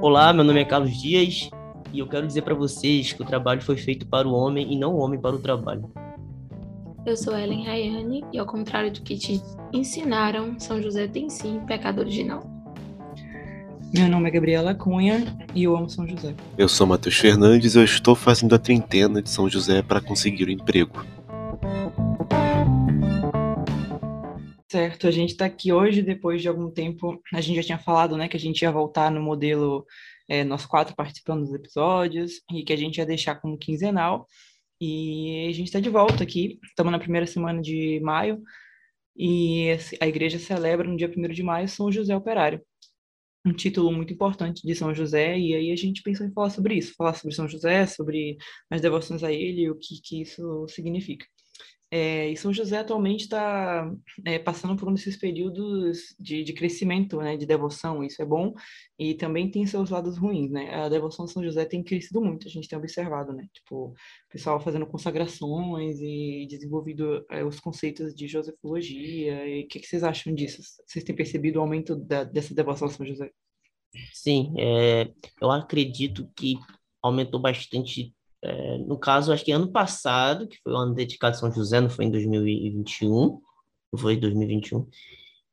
Olá, meu nome é Carlos Dias e eu quero dizer para vocês que o trabalho foi feito para o homem e não o homem para o trabalho. Eu sou Ellen Rayane e, ao contrário do que te ensinaram, São José tem sim pecado original. Meu nome é Gabriela Cunha e eu amo São José. Eu sou Matheus Fernandes e eu estou fazendo a trintena de São José para conseguir o emprego. Certo, a gente está aqui hoje depois de algum tempo. A gente já tinha falado, né, que a gente ia voltar no modelo é, nós quatro participando dos episódios e que a gente ia deixar como quinzenal. E a gente está de volta aqui. Estamos na primeira semana de maio e a igreja celebra no dia 1 de maio São José Operário. Um título muito importante de São José, e aí a gente pensou em falar sobre isso, falar sobre São José, sobre as devoções a ele e o que, que isso significa. É, e São José atualmente está é, passando por um desses períodos de, de crescimento, né, de devoção, isso é bom, e também tem seus lados ruins, né? A devoção de São José tem crescido muito, a gente tem observado, né? Tipo, o pessoal fazendo consagrações e desenvolvido é, os conceitos de josefologia, e o que, que, vocês acham disso? Vocês têm percebido o aumento da, dessa devoção a São José? Sim, é, eu acredito que aumentou bastante é, no caso, acho que ano passado, que foi o ano dedicado a São José, não foi em 2021, não foi em 2021,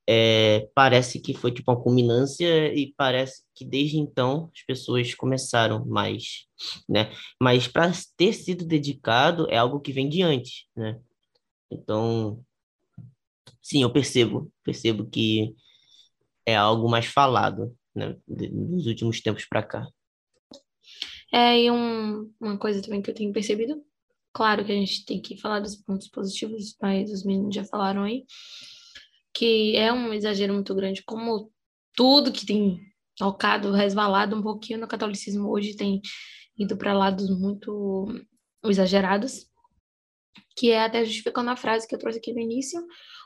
é, parece que foi tipo uma culminância e parece que desde então as pessoas começaram mais, né? Mas para ter sido dedicado é algo que vem de antes, né? Então, sim, eu percebo, percebo que é algo mais falado, né? Últimos tempos para cá. É, e um, uma coisa também que eu tenho percebido, claro que a gente tem que falar dos pontos positivos, mas os meninos já falaram aí, que é um exagero muito grande, como tudo que tem tocado, resvalado um pouquinho no catolicismo hoje tem ido para lados muito exagerados, que é até justificando a frase que eu trouxe aqui no início,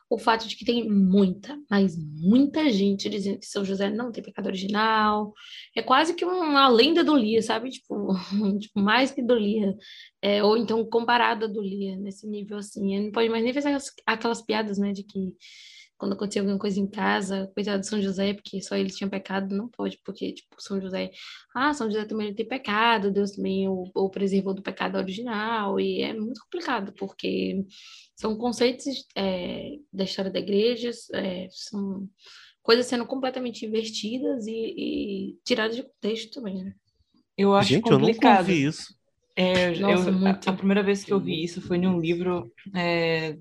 o fato de que tem muita, mas muita gente dizendo que São José não tem pecado original. É quase que uma lenda do Lia, sabe? Tipo, tipo mais que do Lia. É, ou então comparada do Lia, nesse nível assim. Não pode mais nem fazer aquelas, aquelas piadas, né? De que quando acontecia alguma coisa em casa, coitado de São José, porque só ele tinha pecado, não pode, porque, tipo, São José, ah, São José também tem pecado, Deus também o, o preservou do pecado original, e é muito complicado, porque são conceitos é, da história da igreja, é, são coisas sendo completamente invertidas e, e, tiradas de contexto também, né? Eu acho Gente, complicado. eu nunca ouvi isso. É, Nossa, eu, muito. a, a primeira vez que eu vi isso foi num livro é,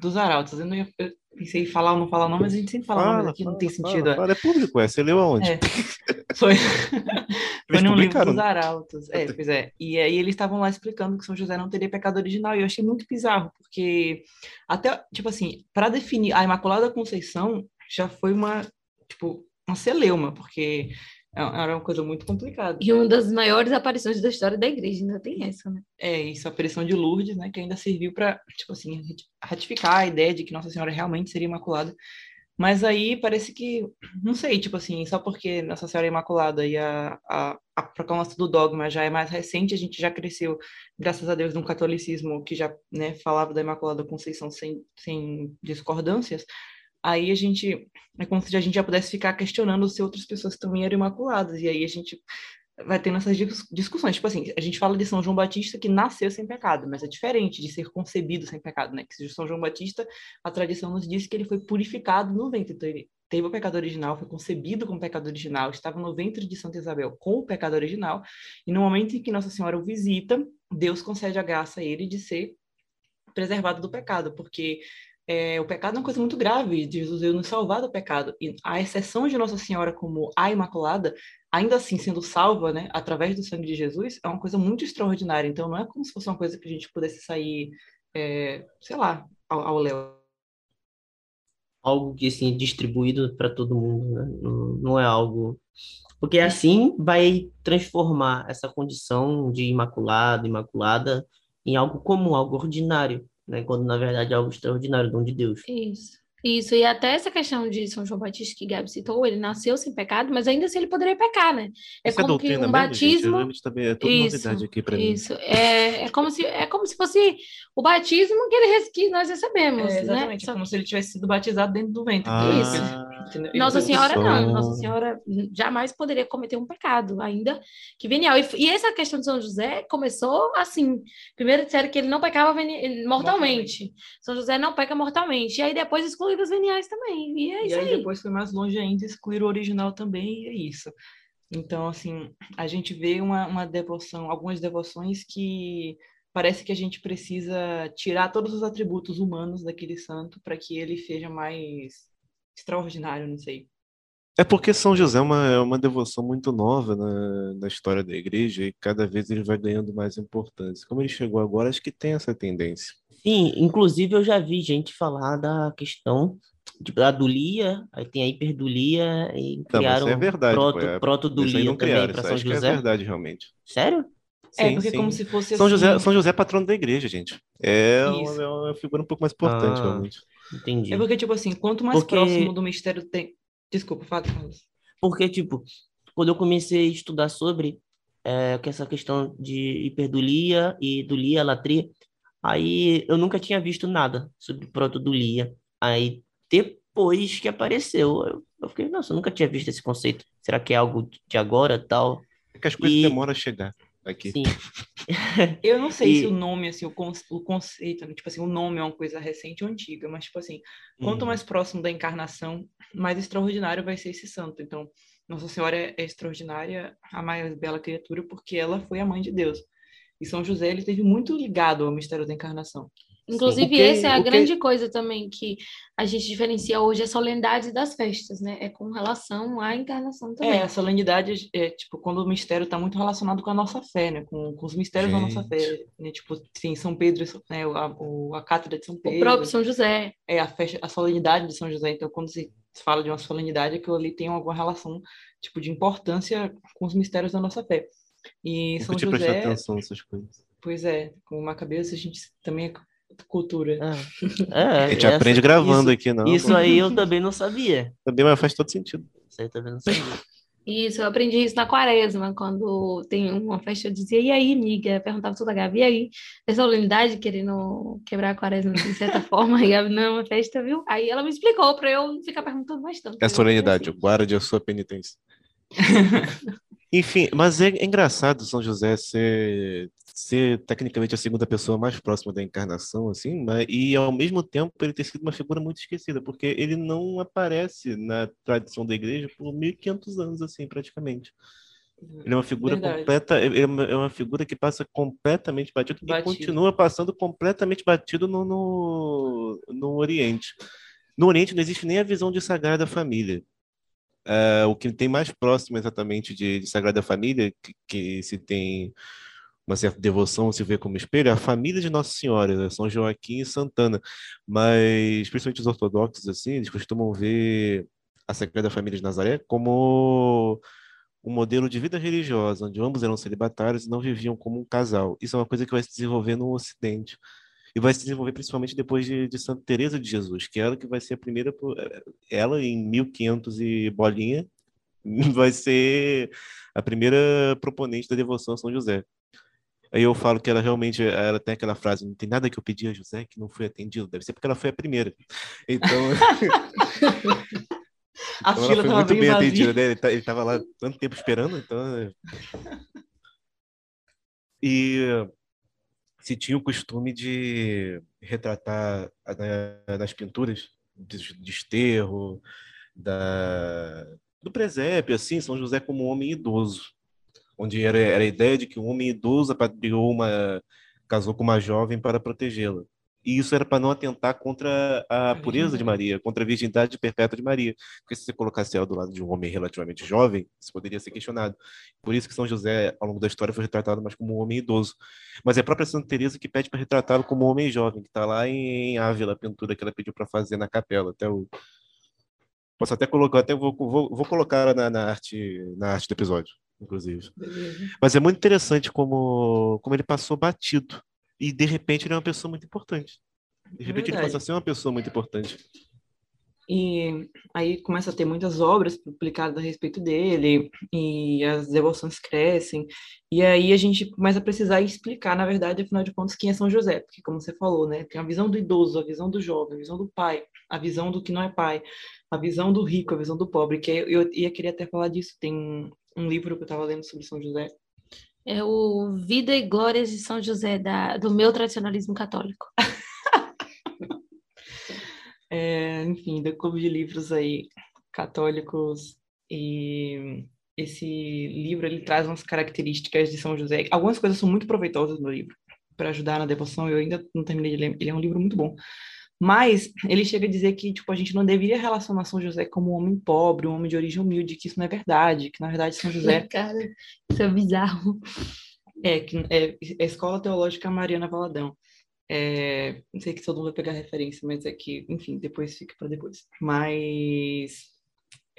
dos Arautos. Eu, não ia, eu pensei em falar ou não falar não, mas a gente sempre fala, Fala, aqui não fala, tem fala, sentido. é. fala. É público, é. Você leu aonde? É. Foi, foi num livro dos Arautos. É, pois é. E aí eles estavam lá explicando que São José não teria pecado original. E eu achei muito bizarro, porque até, tipo assim, para definir a Imaculada Conceição já foi uma, tipo, uma celeuma, porque era uma coisa muito complicada. E uma das maiores aparições da história da igreja, ainda tem essa, né? É, isso, a aparição de Lourdes, né, que ainda serviu para, tipo assim, ratificar a ideia de que Nossa Senhora realmente seria Imaculada. Mas aí parece que, não sei, tipo assim, só porque Nossa Senhora é Imaculada e a, a, a proclamação do dogma já é mais recente, a gente já cresceu, graças a Deus, num catolicismo que já né, falava da Imaculada Conceição sem, sem discordâncias, aí a gente, é como se a gente já pudesse ficar questionando se outras pessoas também eram imaculadas, e aí a gente vai tendo essas dis- discussões. Tipo assim, a gente fala de São João Batista que nasceu sem pecado, mas é diferente de ser concebido sem pecado, né? Que São João Batista, a tradição nos diz que ele foi purificado no ventre, então ele teve o pecado original, foi concebido com o pecado original, estava no ventre de Santa Isabel com o pecado original, e no momento em que Nossa Senhora o visita, Deus concede a graça a ele de ser preservado do pecado, porque é, o pecado é uma coisa muito grave, Jesus veio nos salvar do pecado. E a exceção de Nossa Senhora como a Imaculada, ainda assim sendo salva, né, através do sangue de Jesus, é uma coisa muito extraordinária. Então não é como se fosse uma coisa que a gente pudesse sair, é, sei lá, ao, ao léu. Algo que, assim, é distribuído para todo mundo, né? Não, não é algo... Porque assim vai transformar essa condição de imaculado, imaculada, em algo comum, algo ordinário, né? Quando, na verdade, é algo extraordinário, dom de Deus. Isso. Isso, e até essa questão de São João Batista que Gabi citou, ele nasceu sem pecado, mas ainda assim ele poderia pecar, né? É Isso é como que um mesmo, gente? batismo. De também, é tudo Isso, novidade aqui para mim. Isso, é, é, como se, é como se fosse o batismo que, ele, que nós recebemos, É, né? exatamente, Só é como se ele tivesse sido batizado dentro do ventre. Ah, Isso. Entendeu? E Nossa Senhora não, Nossa Senhora jamais poderia cometer um pecado, ainda que venial. E, e essa questão de São José começou assim. Primeiro disseram que ele não pecava veni- mortalmente. São José não peca mortalmente. E aí depois excluíram os veniais também. E é E isso aí aí. depois foi mais longe ainda, excluir o original também, e é isso. Então, assim, a gente vê uma, uma devoção, algumas devoções que parece que a gente precisa tirar todos os atributos humanos daquele santo para que ele seja mais extraordinário, não sei. É porque São José é uma, é uma devoção muito nova na, na história da igreja e cada vez ele vai ganhando mais importância. Como ele chegou agora, acho que tem essa tendência. Sim, inclusive eu já vi gente falar da questão de, da dulia, aí tem a hiperdulia e Não, mas criaram isso é verdade, pô, proto, é- protodulia não também para São acho que é José. verdade, realmente. Sério? é, Sim, porque sim. como se fosse São José, assim... São José é patrono da igreja, gente. É uma, é uma figura um pouco mais importante, Ah. realmente. Entendi. É porque, tipo assim, quanto mais Porque- próximo do mistério tem... Desculpa, fala, Carlos. Porque, tipo, quando eu comecei a estudar sobre é, que essa questão de hiperdulia e dulia, latria, aí eu nunca tinha visto nada sobre protodulia. Aí, depois que apareceu, eu, eu fiquei, nossa, eu nunca tinha visto esse conceito. Será que é algo de agora, tal? É que as coisas E- demoram a chegar aqui. Sim, Eu não sei E- se o nome, assim, o, con- o conceito, né? tipo assim, o nome é uma coisa recente ou antiga, mas, tipo assim, quanto Uhum. mais próximo da encarnação, mais extraordinário vai ser esse santo. Então, Nossa Senhora é é extraordinária, a mais bela criatura, porque ela foi a mãe de Deus. E São José, ele esteve muito ligado ao mistério da encarnação. Inclusive, O que- essa é a o que- grande coisa também que a gente diferencia hoje, a solenidade das festas, né? É com relação à encarnação também. É, a solenidade é, tipo, quando o mistério está muito relacionado com a nossa fé, né? Com, com os mistérios da nossa fé, né? Tipo, sim, São Pedro, né? A, o- a cátedra de São O Pedro. próprio São José. é a festa, a solenidade de São José. Então, quando se fala de uma solenidade, aquilo ali tem alguma relação, tipo, de importância com os mistérios da nossa fé. E São podia prestar José, atenção nessas coisas. pois é, com uma cabeça a gente também é cultura. é, é, A gente essa- aprende gravando isso, aqui, não. Isso aí eu também não sabia. Também mas faz todo sentido. Isso aí eu também não sabia. Isso, eu aprendi isso na quaresma, quando tem uma festa, eu dizia, e aí, amiga? Eu perguntava tudo a Gabi, e aí? Essa solenidade querendo quebrar a quaresma de certa forma, e a Gabi, não, é uma festa, viu? Aí ela me explicou para eu não ficar perguntando mais tanto. É solenidade, assim. guarde a sua penitência. Enfim, mas é engraçado São José ser, ser tecnicamente a segunda pessoa mais próxima da encarnação, assim, mas, e ao mesmo tempo ele ter sido uma figura muito esquecida, porque ele não aparece na tradição da igreja por 1500 anos, assim, praticamente. Ele é uma figura Verdade. completa, é uma, é uma figura que passa completamente batido, Batido. e continua passando completamente batido no, no, no Oriente. No Oriente não existe nem a visão de Sagrada Família. É, o que tem mais próximo exatamente de, de Sagrada Família, que, que se tem uma certa devoção, se vê como espelho, é a família de Nossa Senhora, né? São Joaquim e Santana. Mas, principalmente os ortodoxos, assim, eles costumam ver a Sagrada Família de Nazaré como um modelo de vida religiosa, onde ambos eram celibatários e não viviam como um casal. Isso é uma coisa que vai se desenvolver no Ocidente. E vai se desenvolver principalmente depois de, de Santa Teresa de Jesus, que é ela que vai ser a primeira, pro- ela em 1500 e bolinha, vai ser a primeira proponente da devoção a São José. Aí eu falo que ela realmente, ela tem aquela frase, não tem nada que eu pedi a José que não foi atendido, deve ser porque ela foi a primeira. Então, A então ela foi muito bem vazia. atendida, né? Ele, tá- ele tava lá tanto tempo esperando, então... é. E se tinha o costume de retratar na- nas pinturas de desterro, da, do presépio, assim, São José como um homem idoso, onde era, era a ideia de que um homem idoso apadrinhou uma, casou com uma jovem para protegê-la. E isso era para não atentar contra a pureza de. Maria, contra a virgindade perpétua de Maria. Porque se você colocasse ela do lado de um homem relativamente jovem, isso poderia ser questionado. Por isso que São José, ao longo da história, foi retratado mais como um homem idoso. Mas é a própria Santa Teresa que pede para retratá-lo como um homem jovem, que está lá em Ávila, a pintura que ela pediu para fazer na capela. Até o... Posso até colocar, até vou, vou, vou colocar na, na arte, na arte do episódio, inclusive. Beleza. Mas é muito interessante como, como ele passou batido. E de repente ele é uma pessoa muito importante. De repente ele Verdade. passa a ser uma pessoa muito importante. E aí começa a ter muitas obras publicadas a respeito dele, e as devoções crescem, e aí a gente começa a precisar explicar, na verdade, afinal de contas, quem é São José, porque como você falou, né, tem a visão do idoso, a visão do jovem, a visão do pai, a visão do que não é pai, a visão do rico, a visão do pobre, que eu, eu ia querer até falar disso. Tem um, livro que eu estava lendo sobre São José. É o Vida e Glórias de São José, da, do meu tradicionalismo católico. é, enfim, do clube de livros aí católicos e esse livro ele traz umas características de São José. Algumas coisas são muito proveitosas no livro para ajudar na devoção. Eu ainda não terminei de ler. Ele é um livro muito bom. Mas ele chega a dizer que tipo a gente não deveria relacionar São José como um homem pobre, um homem de origem humilde, que isso não é verdade, que na verdade São José Cara, isso é bizarro. é que é, é a Escola Teológica Mariana Valadão. É, não sei que todo mundo vai pegar referência, mas é que, enfim, depois fica para depois. Mas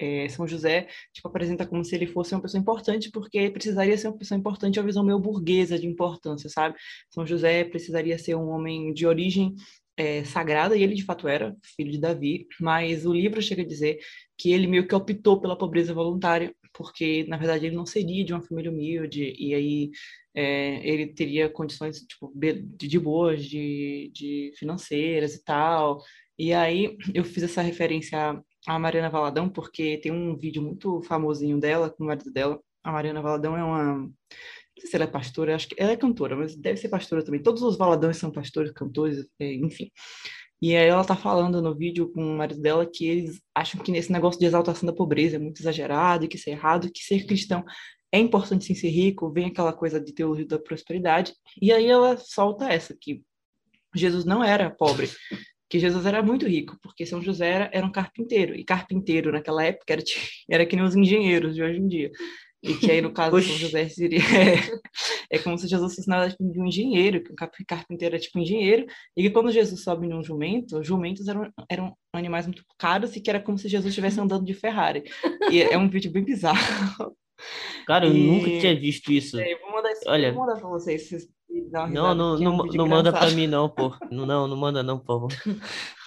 é, São José tipo, apresenta como se ele fosse uma pessoa importante, porque precisaria ser uma pessoa importante a visão meio burguesa de importância, sabe? São José precisaria ser um homem de origem é, sagrada, e ele de fato era filho de Davi, mas o livro chega a dizer que ele meio que optou pela pobreza voluntária, porque na verdade ele não seria de uma família humilde, e aí é, ele teria condições tipo, de, de boas, de, de financeiras e tal. E aí eu fiz essa referência a Mariana Valadão, porque tem um vídeo muito famosinho dela com o marido dela. A Mariana Valadão é uma. Não sei se ela é pastora, acho que ela é cantora, mas deve ser pastora também. Todos os Valadões são pastores, cantores, é, enfim. E aí ela tá falando no vídeo com o marido dela que eles acham que nesse negócio de exaltação da pobreza é muito exagerado, que isso é errado, que ser cristão é importante sim ser rico, vem aquela coisa de teologia da prosperidade. E aí ela solta essa, que Jesus não era pobre, que Jesus era muito rico, porque São José era, era um carpinteiro, e carpinteiro naquela época era, era que nem os engenheiros de hoje em dia. E que aí, no caso, São José seria. É, é como se Jesus fosse nada tipo, de um engenheiro, que um carpinteiro é tipo um engenheiro, e que quando Jesus sobe num jumento, jumentos eram, eram animais muito caros e que era como se Jesus estivesse andando de Ferrari. E é um vídeo bem bizarro. Cara, eu e... nunca tinha visto isso. É, eu vou mandar, isso, Olha... vou mandar pra vocês, vocês não, não, não, é um não manda pra mim não, pô. Não, não manda não, por favor.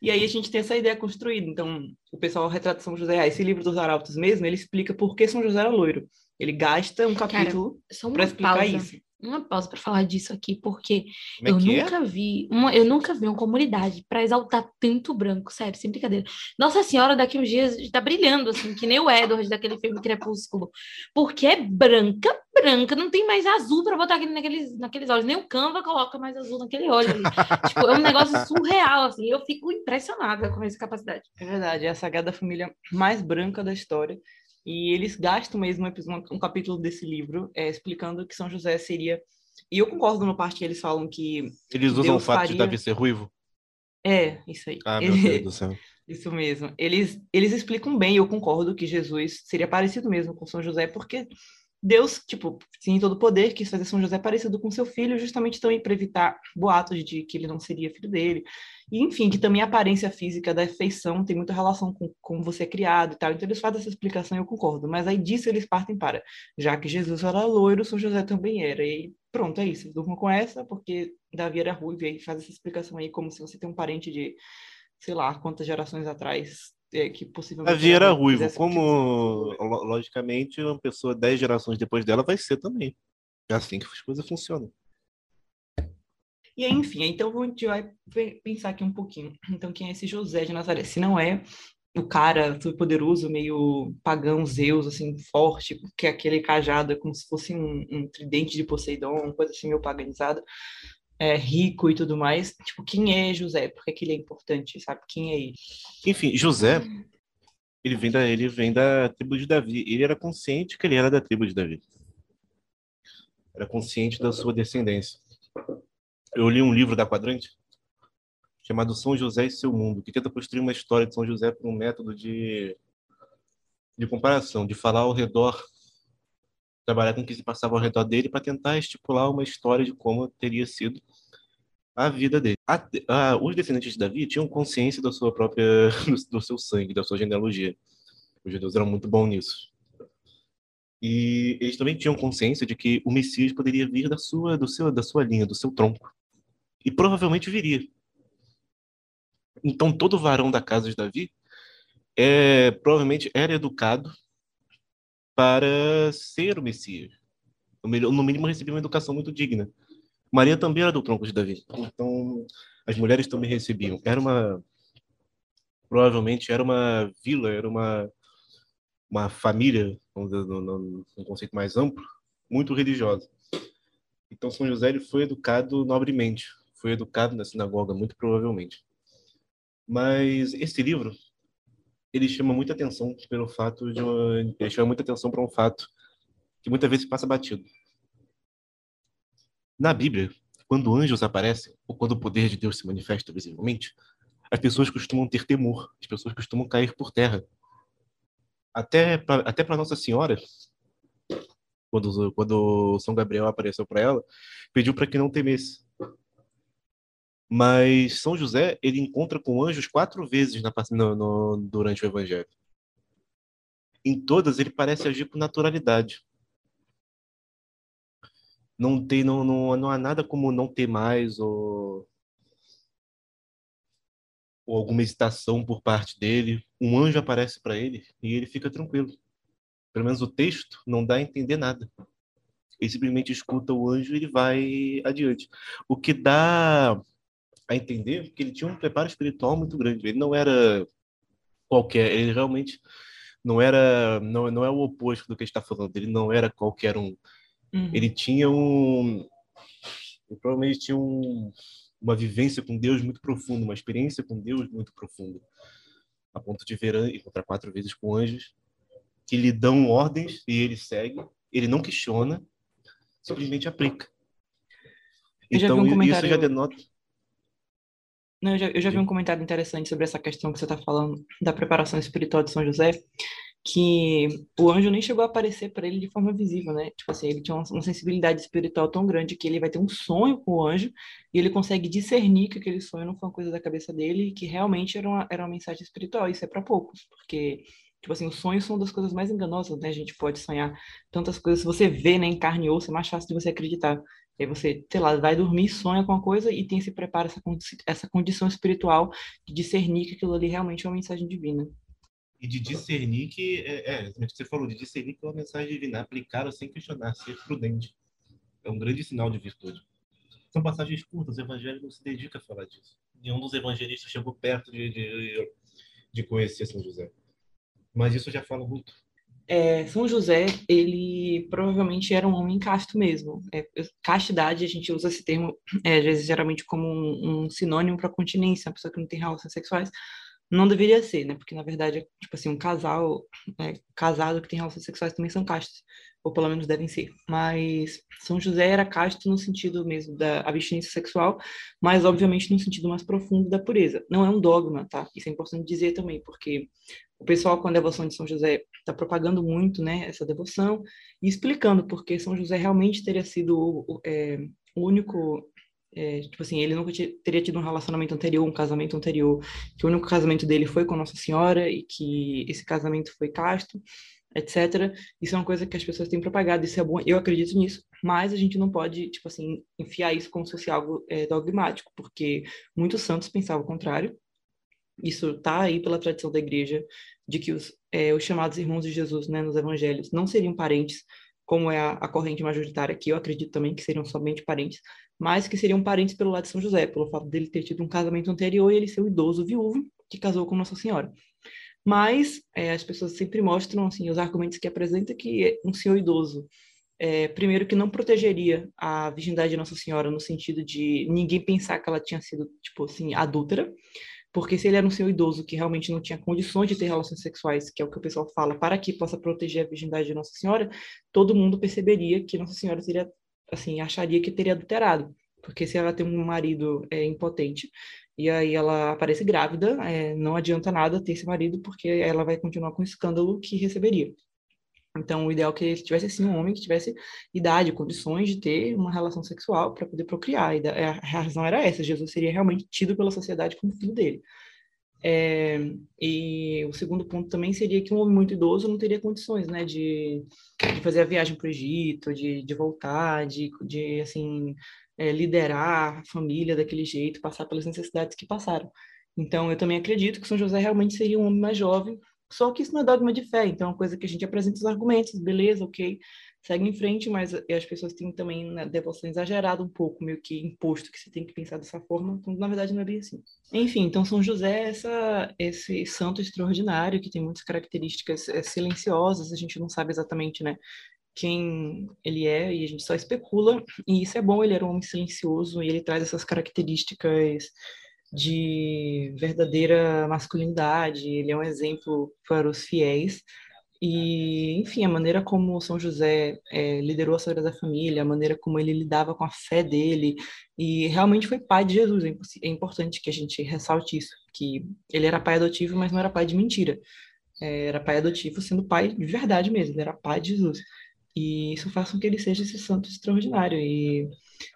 E aí a gente tem essa ideia construída. Então, o pessoal retrata São José. Ah, esse livro dos Arautos mesmo, ele explica por que São José era loiro. Ele gasta um capítulo para explicar pausa. isso uma pausa para falar disso aqui, porque é eu é? nunca vi uma, eu nunca vi uma comunidade para exaltar tanto branco, sério, sem brincadeira. Nossa Senhora daqui uns dias está brilhando assim, que nem o Edward daquele filme Crepúsculo, porque é branca, branca, não tem mais azul para botar aqui naqueles, naqueles olhos, nem o Canva coloca mais azul naquele olho ali. tipo, é um negócio surreal assim, eu fico impressionada com essa capacidade. É verdade, é a sagrada família mais branca da história. E eles gastam mesmo um, um capítulo desse livro é, explicando que São José seria. E eu concordo na parte que eles falam que. Eles usam Deus o fato faria... de Davi ser ruivo? É, isso aí. Ah, meu Deus do céu. Isso mesmo. Eles, eles explicam bem, eu concordo que Jesus seria parecido mesmo com São José, porque Deus, tipo, sim, todo poder, quis fazer São José parecido com seu filho, justamente também para evitar boatos de que ele não seria filho dele. E, enfim, que também a aparência física da feição tem muita relação com como você é criado e tal. Então, eles fazem essa explicação e eu concordo. Mas aí disso eles partem para, já que Jesus era loiro, São José também era. E pronto, é isso. Durmam com essa, porque Davi era ruivo. E aí faz essa explicação aí, como se você tem um parente de, sei lá, quantas gerações atrás que possivelmente. Davi era ruivo. Como, logicamente, uma pessoa dez gerações depois dela vai ser também. É assim que as coisas funcionam. E aí, enfim, então a gente vai pensar aqui um pouquinho. Então, quem é esse José de Nazaré? Se não é o cara todo poderoso, meio pagão, Zeus, assim, forte, que é aquele cajado é como se fosse um, um tridente de Poseidon, uma coisa assim meio paganizada, é, rico e tudo mais. Tipo, quem é José? Por que, que ele é importante, sabe? Quem é ele? Enfim, José, ele vem da, ele vem da tribo de Davi. Ele era consciente que ele era da tribo de Davi. Era consciente da sua descendência eu li um livro da Quadrante chamado São José e seu mundo, que tenta construir uma história de São José por um método de de comparação, de falar ao redor, trabalhar com o que se passava ao redor dele para tentar estipular uma história de como teria sido a vida dele. A, a, os descendentes de Davi tinham consciência da sua própria, do, do seu sangue, da sua genealogia. Os judeus eram muito bons nisso. E eles também tinham consciência de que o Messias poderia vir da sua, do seu, da sua linha, do seu tronco. E provavelmente viria. Então todo varão da casa de Davi é, provavelmente era educado para ser o Messias. No mínimo recebia uma educação muito digna. Maria também era do tronco de Davi. Então as mulheres também recebiam. Era uma provavelmente era uma vila, era uma, uma família, num conceito mais amplo, muito religiosa. Então São José ele foi educado nobremente, foi educado na sinagoga, muito provavelmente. Mas esse livro ele chama muita atenção pelo fato de uma, ele chama muita atenção para um fato que muitas vezes passa batido. Na Bíblia, quando anjos aparecem ou quando o poder de Deus se manifesta visivelmente, as pessoas costumam ter temor, as pessoas costumam cair por terra. Até pra, até para Nossa Senhora, quando quando São Gabriel apareceu para ela, pediu para que não temesse. Mas São José, ele encontra com anjos quatro vezes na, no, no, durante o Evangelho. Em todas, ele parece agir com naturalidade. Não, tem, não, não, não há nada como não ter mais ou, ou alguma hesitação por parte dele. Um anjo aparece para ele e ele fica tranquilo. Pelo menos o texto não dá a entender nada. Ele simplesmente escuta o anjo e ele vai adiante. O que dá a entender que ele tinha um preparo espiritual muito grande. Ele não era qualquer, ele realmente não era, não, não é o oposto do que está falando. Ele não era qualquer um. Uhum. Ele tinha um, ele provavelmente tinha um, uma vivência com Deus muito profunda, uma experiência com Deus muito profunda, a ponto de ver encontrar quatro vezes com anjos que lhe dão ordens e ele segue. Ele não questiona, simplesmente aplica. então um isso já denota não, eu já, eu já vi um comentário interessante sobre essa questão que você está falando da preparação espiritual de São José, que o anjo nem chegou a aparecer para ele de forma visível, né? Tipo assim, ele tinha uma, uma, sensibilidade espiritual tão grande que ele vai ter um sonho com o anjo e ele consegue discernir que aquele sonho não foi uma coisa da cabeça dele e que realmente era uma, era uma mensagem espiritual. Isso é para poucos, porque Tipo assim, os sonhos são das coisas mais enganosas, né? A gente pode sonhar tantas coisas. Se você vê, né, em carne e osso, é mais fácil de você acreditar. Aí você, sei lá, vai dormir, sonha com uma coisa e tem esse preparo, essa, essa condição espiritual de discernir que aquilo ali realmente é uma mensagem divina. E de discernir que, é, é você falou, de discernir que é uma mensagem divina, aplicá-la sem questionar, ser prudente. É um grande sinal de virtude. São passagens curtas, o evangelho não se dedica a falar disso. Nenhum dos evangelistas chegou perto de, de, de conhecer São José. Mas isso já fala muito é, São José, ele provavelmente era um homem casto mesmo. É, castidade, a gente usa esse termo, é, às vezes, geralmente como um, um sinônimo para continência, uma pessoa que não tem relações sexuais. Não deveria ser, né? Porque, na verdade, tipo assim, um casal é, casado que tem relações sexuais também são castos, ou pelo menos devem ser. Mas São José era casto no sentido mesmo da abstinência sexual, mas, obviamente, no sentido mais profundo da pureza. Não é um dogma, tá? Isso é importante dizer também, porque o pessoal com a devoção de São José está propagando muito, né, essa devoção e explicando porque São José realmente teria sido é, o único é, tipo assim, ele nunca teria tido um relacionamento anterior, um casamento anterior, que o único casamento dele foi com Nossa Senhora e que esse casamento foi casto, etc. Isso é uma coisa que as pessoas têm propagado, isso é bom, eu acredito nisso, mas a gente não pode, tipo assim, enfiar isso como se fosse algo é, dogmático, porque muitos santos pensavam o contrário, isso está aí pela tradição da igreja, de que os, é, os chamados irmãos de Jesus né, nos evangelhos não seriam parentes, como é a, a, corrente majoritária aqui, eu acredito também que seriam somente parentes, mas que seriam parentes pelo lado de São José, pelo fato dele ter tido um casamento anterior e ele ser o idoso viúvo que casou com Nossa Senhora. Mas é, as pessoas sempre mostram assim os argumentos que apresenta que um senhor idoso é, primeiro que não protegeria a virgindade de Nossa Senhora no sentido de ninguém pensar que ela tinha sido tipo assim adúltera porque se ele era um senhor idoso que realmente não tinha condições de ter relações sexuais, que é o que o pessoal fala, para que possa proteger a virgindade de Nossa Senhora, todo mundo perceberia que Nossa Senhora seria, assim, acharia que teria adulterado. Porque se ela tem um marido é, impotente e aí ela aparece grávida, é, não adianta nada ter esse marido, porque ela vai continuar com o escândalo que receberia. Então, o ideal é que ele tivesse, assim, um homem que tivesse idade, condições de ter uma relação sexual para poder procriar. E a razão era essa, Jesus seria realmente tido pela sociedade como filho dele. É, e o segundo ponto também seria que um homem muito idoso não teria condições, né, de, de fazer a viagem para o Egito, de, de voltar, de, de assim, é, liderar a família daquele jeito, passar pelas necessidades que passaram. Então, eu também acredito que São José realmente seria um homem mais jovem, só que isso não é dogma de fé, então é uma coisa que a gente apresenta os argumentos, beleza, ok. segue em frente, mas as pessoas têm também na né, devoção exagerada um pouco, meio que imposto que você tem que pensar dessa forma, quando na verdade não é bem assim. Enfim, então São José é essa, esse santo extraordinário que tem muitas características é, silenciosas, a gente não sabe exatamente, né, quem ele é e a gente só especula, e isso é bom, ele era um homem silencioso e ele traz essas características de verdadeira masculinidade, ele é um exemplo para os fiéis, e, enfim, a maneira como São José é, liderou a Sagrada Família, a maneira como ele lidava com a fé dele, e realmente foi pai de Jesus. É, é importante que a gente ressalte isso, que ele era pai adotivo, mas não era pai de mentira. É, era pai adotivo sendo pai de verdade mesmo, ele era pai de Jesus. E isso faz com que ele seja esse santo extraordinário. E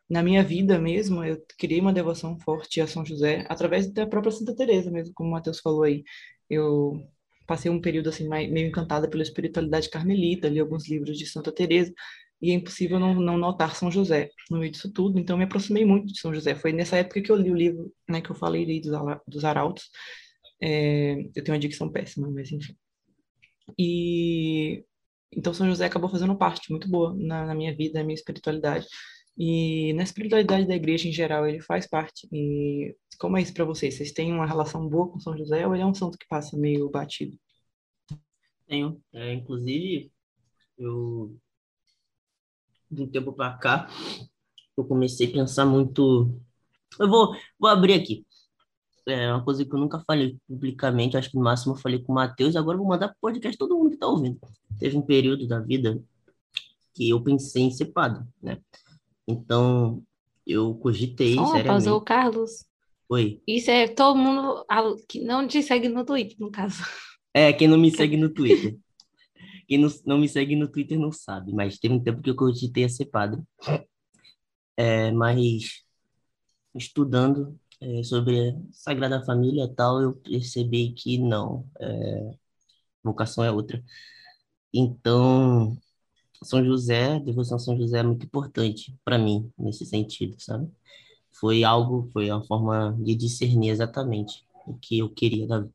na minha vida mesmo, eu criei uma devoção forte a São José através da própria Santa Teresa mesmo, como o Matheus falou aí. Eu passei um período assim meio encantada pela espiritualidade carmelita, li alguns livros de Santa Teresa e é impossível não, não notar São José no meio disso tudo. Então me aproximei muito de São José. Foi nessa época que eu li o livro, né, que eu falei dos, dos arautos. É, eu tenho uma dicção péssima, mas enfim. E então São José acabou fazendo parte muito boa na, na minha vida, na minha espiritualidade. E na espiritualidade da igreja em geral, ele faz parte. E como é isso para vocês? Vocês têm uma relação boa com São José ou ele é um santo que passa meio batido? Tenho. É, inclusive, eu de um tempo para cá, eu comecei a pensar muito. Eu vou, vou abrir aqui. É uma coisa que eu nunca falei publicamente, acho que no máximo eu falei com o Matheus, agora eu vou mandar podcast todo mundo que está ouvindo. Teve um período da vida que eu pensei em ser padre, né? Então, eu cogitei Só seriamente. pausou o Carlos. Oi. Isso é todo mundo que não te segue no Twitter, no caso. É, quem não me segue no Twitter. Quem não, não me segue no Twitter não sabe, mas teve um tempo que eu cogitei a ser padre. É, mas estudando é, sobre Sagrada Família tal, eu percebi que não, é, vocação é outra. Então, São José, devoção a São José é muito importante para mim nesse sentido, sabe? Foi algo, foi uma forma de discernir exatamente o que eu queria da, o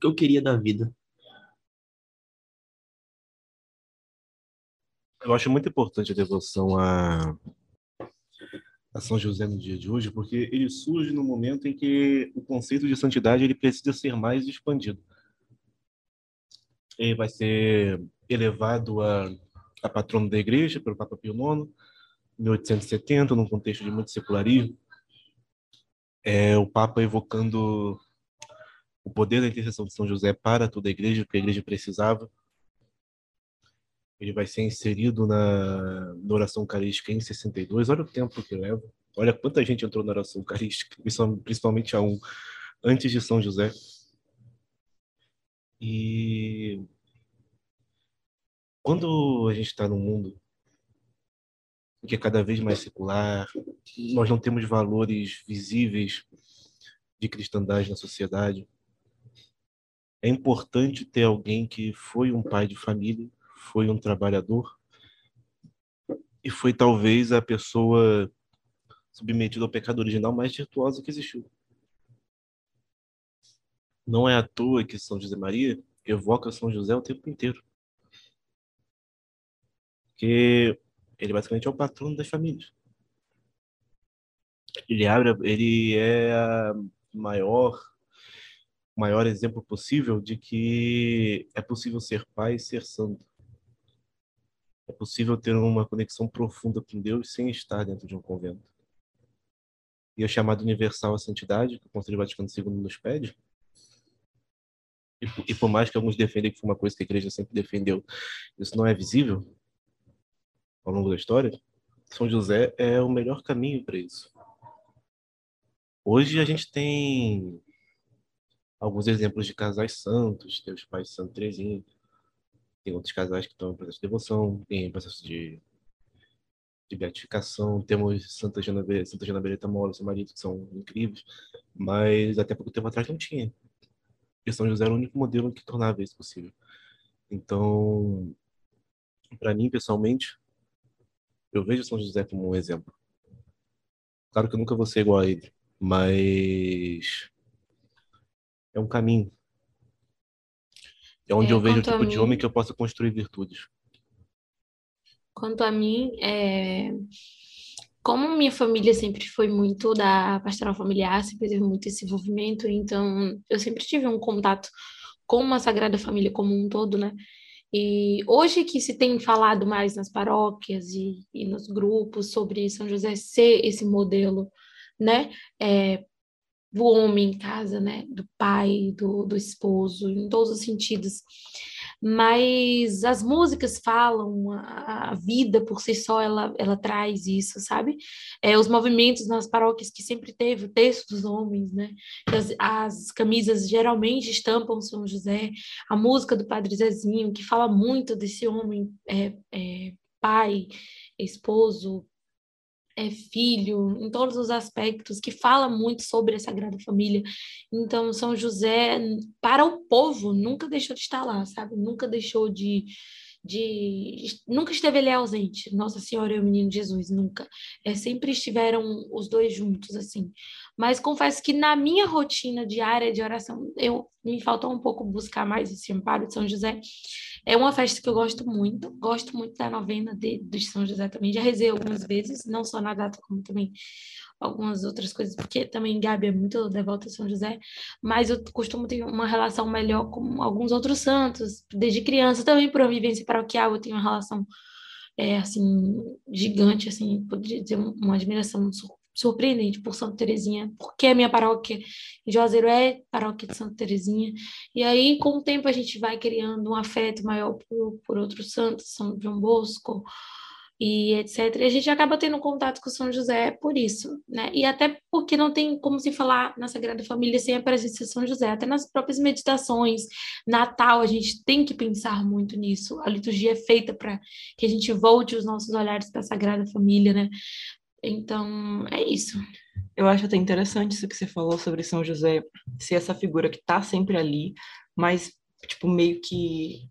que eu queria da vida. Eu acho muito importante a devoção a, São José no dia de hoje, porque ele surge no momento em que o conceito de santidade ele precisa ser mais expandido. Ele vai ser elevado a, a patrono da igreja pelo Papa Pio IX, em 1870, num contexto de muito secularismo. É, o Papa evocando o poder da intercessão de São José para toda a igreja, porque a igreja precisava. Ele vai ser inserido na, na oração eucarística em 62. Olha o tempo que leva. Olha quanta gente entrou na oração eucarística, principalmente a um antes de São José. E quando a gente está num mundo que é cada vez mais secular, nós não temos valores visíveis de cristandade na sociedade. É importante ter alguém que foi um pai de família, foi um trabalhador e foi talvez a pessoa submetida ao pecado original mais virtuosa que existiu. Não é à toa que São José Maria evoca São José o tempo inteiro porque ele basicamente é o patrono das famílias. Ele abre, ele é a maior maior exemplo possível de que é possível ser pai e ser santo. É possível ter uma conexão profunda com Deus sem estar dentro de um convento. E o chamado universal à santidade, que o Conselho Vaticano II nos pede, e, e por mais que alguns defendem que foi uma coisa que a igreja sempre defendeu, isso não é visível, ao longo da história, São José é o melhor caminho para isso. Hoje a gente tem alguns exemplos de casais santos, tem os pais Santa Teresinha, tem outros casais que estão em processo de devoção, em processo de, de beatificação, temos Santa Jana, Santa Beretta Mola, seu marido, que são incríveis, mas até pouco tempo atrás não tinha. E São José era o único modelo que tornava isso possível. Então, para mim, pessoalmente, eu vejo São José como um exemplo. Claro que eu nunca vou ser igual a ele, mas é um caminho. É onde é, eu vejo o tipo mim, de homem que eu possa construir virtudes. quanto a mim, é... como minha família sempre foi muito da pastoral familiar, sempre teve muito esse envolvimento, então eu sempre tive um contato com a Sagrada Família como um todo, né? E hoje que se tem falado mais nas paróquias e, e nos grupos sobre São José ser esse modelo, né, é, do homem em casa, né, do pai, do, do esposo, em todos os sentidos. Mas as músicas falam, a, a vida por si só, ela, ela traz isso, sabe? É, os movimentos nas paróquias que sempre teve, o texto dos homens, né? As, as camisas geralmente estampam São José, a música do Padre Zezinho, que fala muito desse homem é, é, pai, esposo, é filho, em todos os aspectos, que fala muito sobre a Sagrada Família. Então, São José, para o povo, nunca deixou de estar lá, sabe? Nunca deixou de, de nunca esteve ali ausente, Nossa Senhora e o Menino Jesus, nunca. É, sempre estiveram os dois juntos, assim. Mas confesso que na minha rotina diária de oração, eu me faltou um pouco buscar mais esse amparo de São José. É uma festa que eu gosto muito, gosto muito da novena de, de São José também. Já rezei algumas vezes, não só na data, como também algumas outras coisas, porque também Gabi é muito devota a São José, mas eu costumo ter uma relação melhor com alguns outros santos, desde criança também, por vivência paroquial, eu tenho uma relação, é, assim, gigante, assim, poderia dizer, uma admiração surpreendente por Santa Terezinha, porque a minha paróquia em Juazeiro é paróquia de Santa Terezinha, e aí com o tempo a gente vai criando um afeto maior por, por outros santos, São João Bosco, e etc. E a gente acaba tendo contato com São José por isso, né? E até porque não tem como se falar na Sagrada Família sem a presença de São José. Até nas próprias meditações, Natal, a gente tem que pensar muito nisso. A liturgia é feita para que a gente volte os nossos olhares para a Sagrada Família, né? Então, é isso. Eu acho até interessante isso que você falou sobre São José ser essa figura que está sempre ali, mas, tipo, meio que,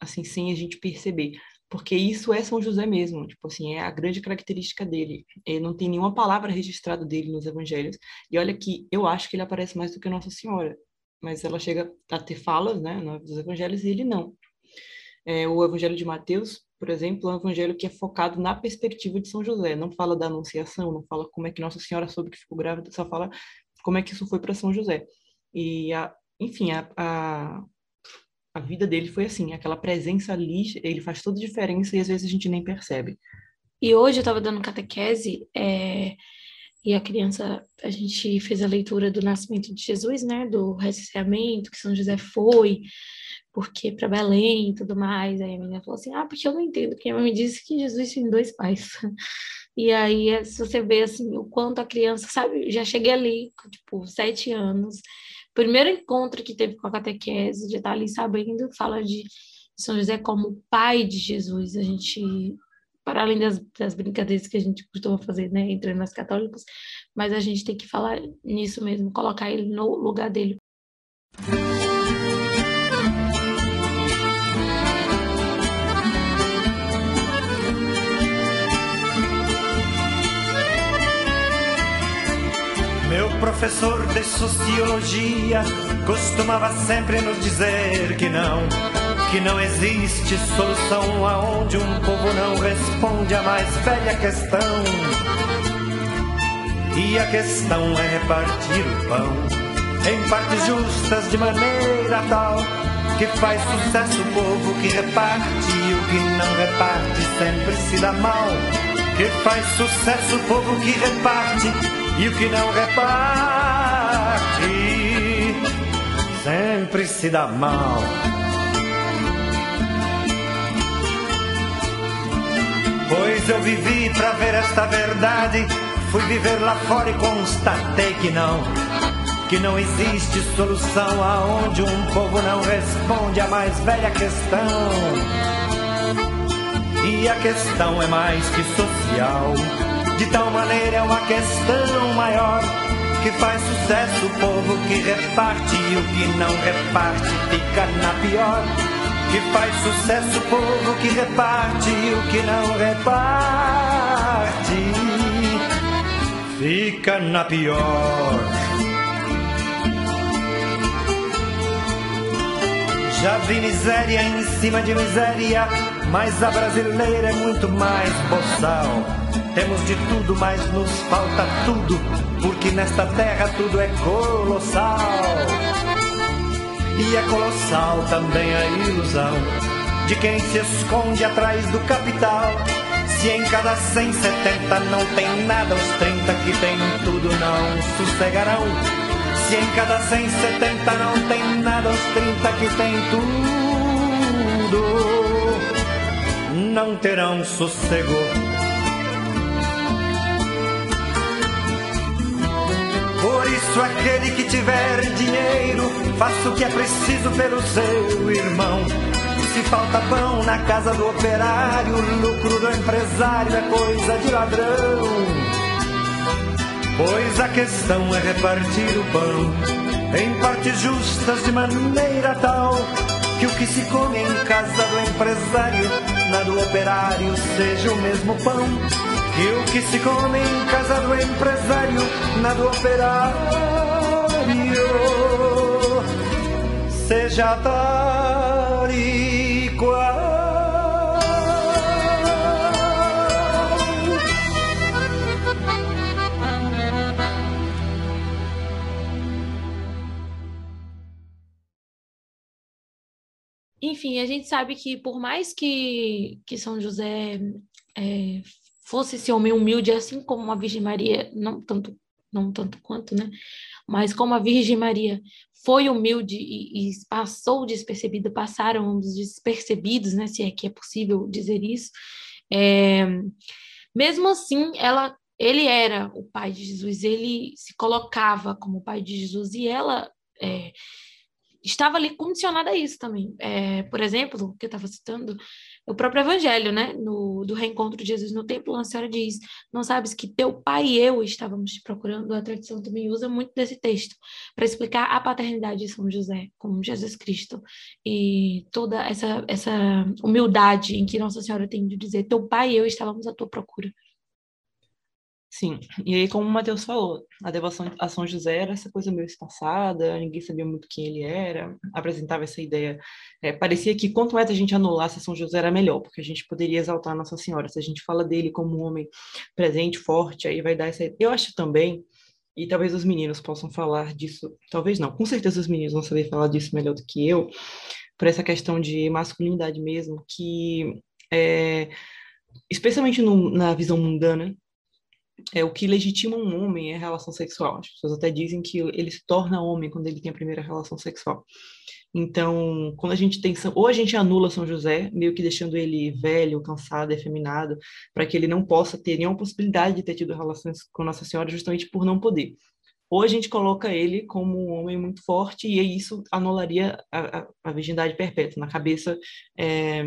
assim, sem a gente perceber porque isso é São José mesmo, tipo assim, é a grande característica dele. Ele não tem nenhuma palavra registrada dele nos evangelhos. E olha que eu acho que ele aparece mais do que Nossa Senhora, mas ela chega a ter falas, né, nos evangelhos e ele não. É, o evangelho de Mateus, por exemplo, um evangelho que é focado na perspectiva de São José, não fala da anunciação, não fala como é que Nossa Senhora soube que ficou grávida, só fala como é que isso foi para São José. E, a, enfim, a, a a vida dele foi assim, aquela presença ali, ele faz toda a diferença e às vezes a gente nem percebe. E hoje eu estava dando catequese é, e a criança, a gente fez a leitura do nascimento de Jesus, né, do recenseamento que São José foi, porque para Belém e tudo mais. Aí a menina falou assim: Ah, porque eu não entendo, porque a mãe me disse que Jesus tem dois pais. E aí, se você vê assim, o quanto a criança, sabe, já cheguei ali, tipo, sete anos, primeiro encontro que teve com a catequese, de estar ali sabendo, fala de São José como pai de Jesus. A gente, para além das, das brincadeiras que a gente costuma fazer, né, entre nós católicos, mas a gente tem que falar nisso mesmo, colocar ele no lugar dele. Professor de sociologia costumava sempre nos dizer que não, que não existe solução aonde um povo não responde a mais velha questão. E a questão é repartir o pão em partes justas de maneira tal que faz sucesso o povo que reparte e o que não reparte sempre se dá mal. Que faz sucesso o povo que reparte e o que não reparte sempre se dá mal. Pois eu vivi para ver esta verdade, fui viver lá fora e constatei que não, que não existe solução aonde um povo não responde a mais velha questão. E a questão é mais que social de tal maneira é uma questão maior que faz sucesso o povo que reparte e o que não reparte fica na pior. Que faz sucesso o povo que reparte e o que não reparte fica na pior. Já vi miséria em cima de miséria Mas a brasileira é muito mais boçal. Temos de tudo, mas nos falta tudo, porque nesta terra tudo é colossal. E é colossal também a ilusão de quem se esconde atrás do capital. Se em cada 170 não tem nada, os 30 que tem tudo não sossegarão. Se em cada 170 não tem nada, os 30 que tem tudo não terão sossego. Por isso, aquele que tiver dinheiro, faça o que é preciso pelo seu irmão. Se falta pão na casa do operário, o lucro do empresário é coisa de ladrão. Pois a questão é repartir o pão em partes justas de maneira tal que o que se come em casa do empresário, na do operário, seja o mesmo pão. Que o que se come em casa do empresário, na do operário, seja tal e qual. Enfim, a gente sabe que por mais que, que São José é, fosse esse homem humilde, assim como a Virgem Maria, não tanto, não tanto quanto, né? Mas como a Virgem Maria foi humilde e, e passou despercebida, passaram os despercebidos, né? Se é que é possível dizer isso. É, mesmo assim, ela, ele era o pai de Jesus, ele se colocava como o pai de Jesus e ela é, estava ali condicionada a isso também. É, por exemplo, que eu estava citando, o próprio Evangelho, né? No, do reencontro de Jesus no templo, a senhora diz: Não sabes que teu pai e eu estávamos te procurando? A tradição também usa muito desse texto para explicar a paternidade de São José, como Jesus Cristo, e toda essa, essa humildade em que Nossa Senhora tem de dizer: Teu pai e eu estávamos à tua procura. Sim, e aí, como o Matheus falou, a devoção a São José era essa coisa meio espaçada, ninguém sabia muito quem ele era, apresentava essa ideia. É, parecia que quanto mais a gente anulasse São José era melhor, porque a gente poderia exaltar Nossa Senhora. Se a gente fala dele como um homem presente, forte, aí vai dar essa. Eu acho também, e talvez os meninos possam falar disso, talvez não, com certeza os meninos vão saber falar disso melhor do que eu, por essa questão de masculinidade mesmo, que. É, especialmente no, na visão mundana, é o que legitima um homem é a relação sexual. As pessoas até dizem que ele se torna homem quando ele tem a primeira relação sexual. Então, quando a gente tem ou a gente anula São José, meio que deixando ele velho, cansado, efeminado, para que ele não possa ter nenhuma possibilidade de ter tido relações com Nossa Senhora, justamente por não poder. Ou a gente coloca ele como um homem muito forte e isso anularia a, a, a virgindade perpétua na cabeça é,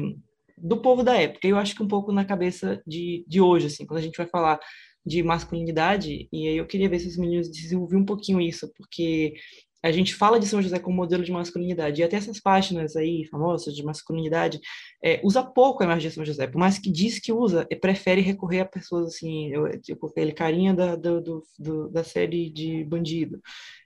do povo da época. Eu acho que um pouco na cabeça de, de hoje, assim, quando a gente vai falar de masculinidade, e aí eu queria ver se os meninos desenvolviam um pouquinho isso, porque a gente fala de São José como modelo de masculinidade, e até essas páginas aí famosas de masculinidade, é, usa pouco a imagem de São José, por mais que diz que usa, prefere recorrer a pessoas assim, eu, tipo aquele carinha da, do, do, da série de bandido,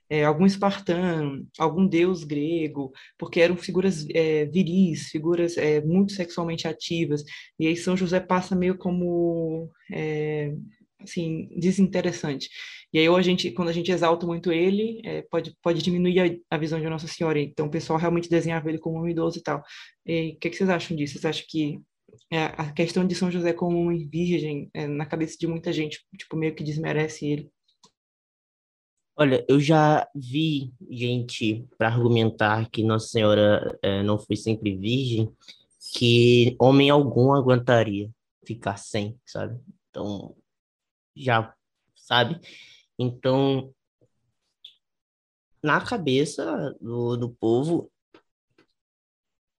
é, algum espartano, algum deus grego, porque eram figuras é, viris, figuras é, muito sexualmente ativas, e aí São José passa meio como é, assim, desinteressante. E aí, ou a gente, quando a gente exalta muito ele, é, pode, pode diminuir a, a, visão de Nossa Senhora. Então, o pessoal realmente desenhava ele como um idoso e tal. O que, que, vocês acham disso? Vocês acham que é, a questão de São José como um virgem, é, na cabeça de muita gente, tipo, meio que desmerece ele? Olha, eu já vi gente para argumentar que Nossa Senhora é, não foi sempre virgem, que homem algum aguentaria ficar sem, sabe? Então, já, sabe? Então, na cabeça do, do povo,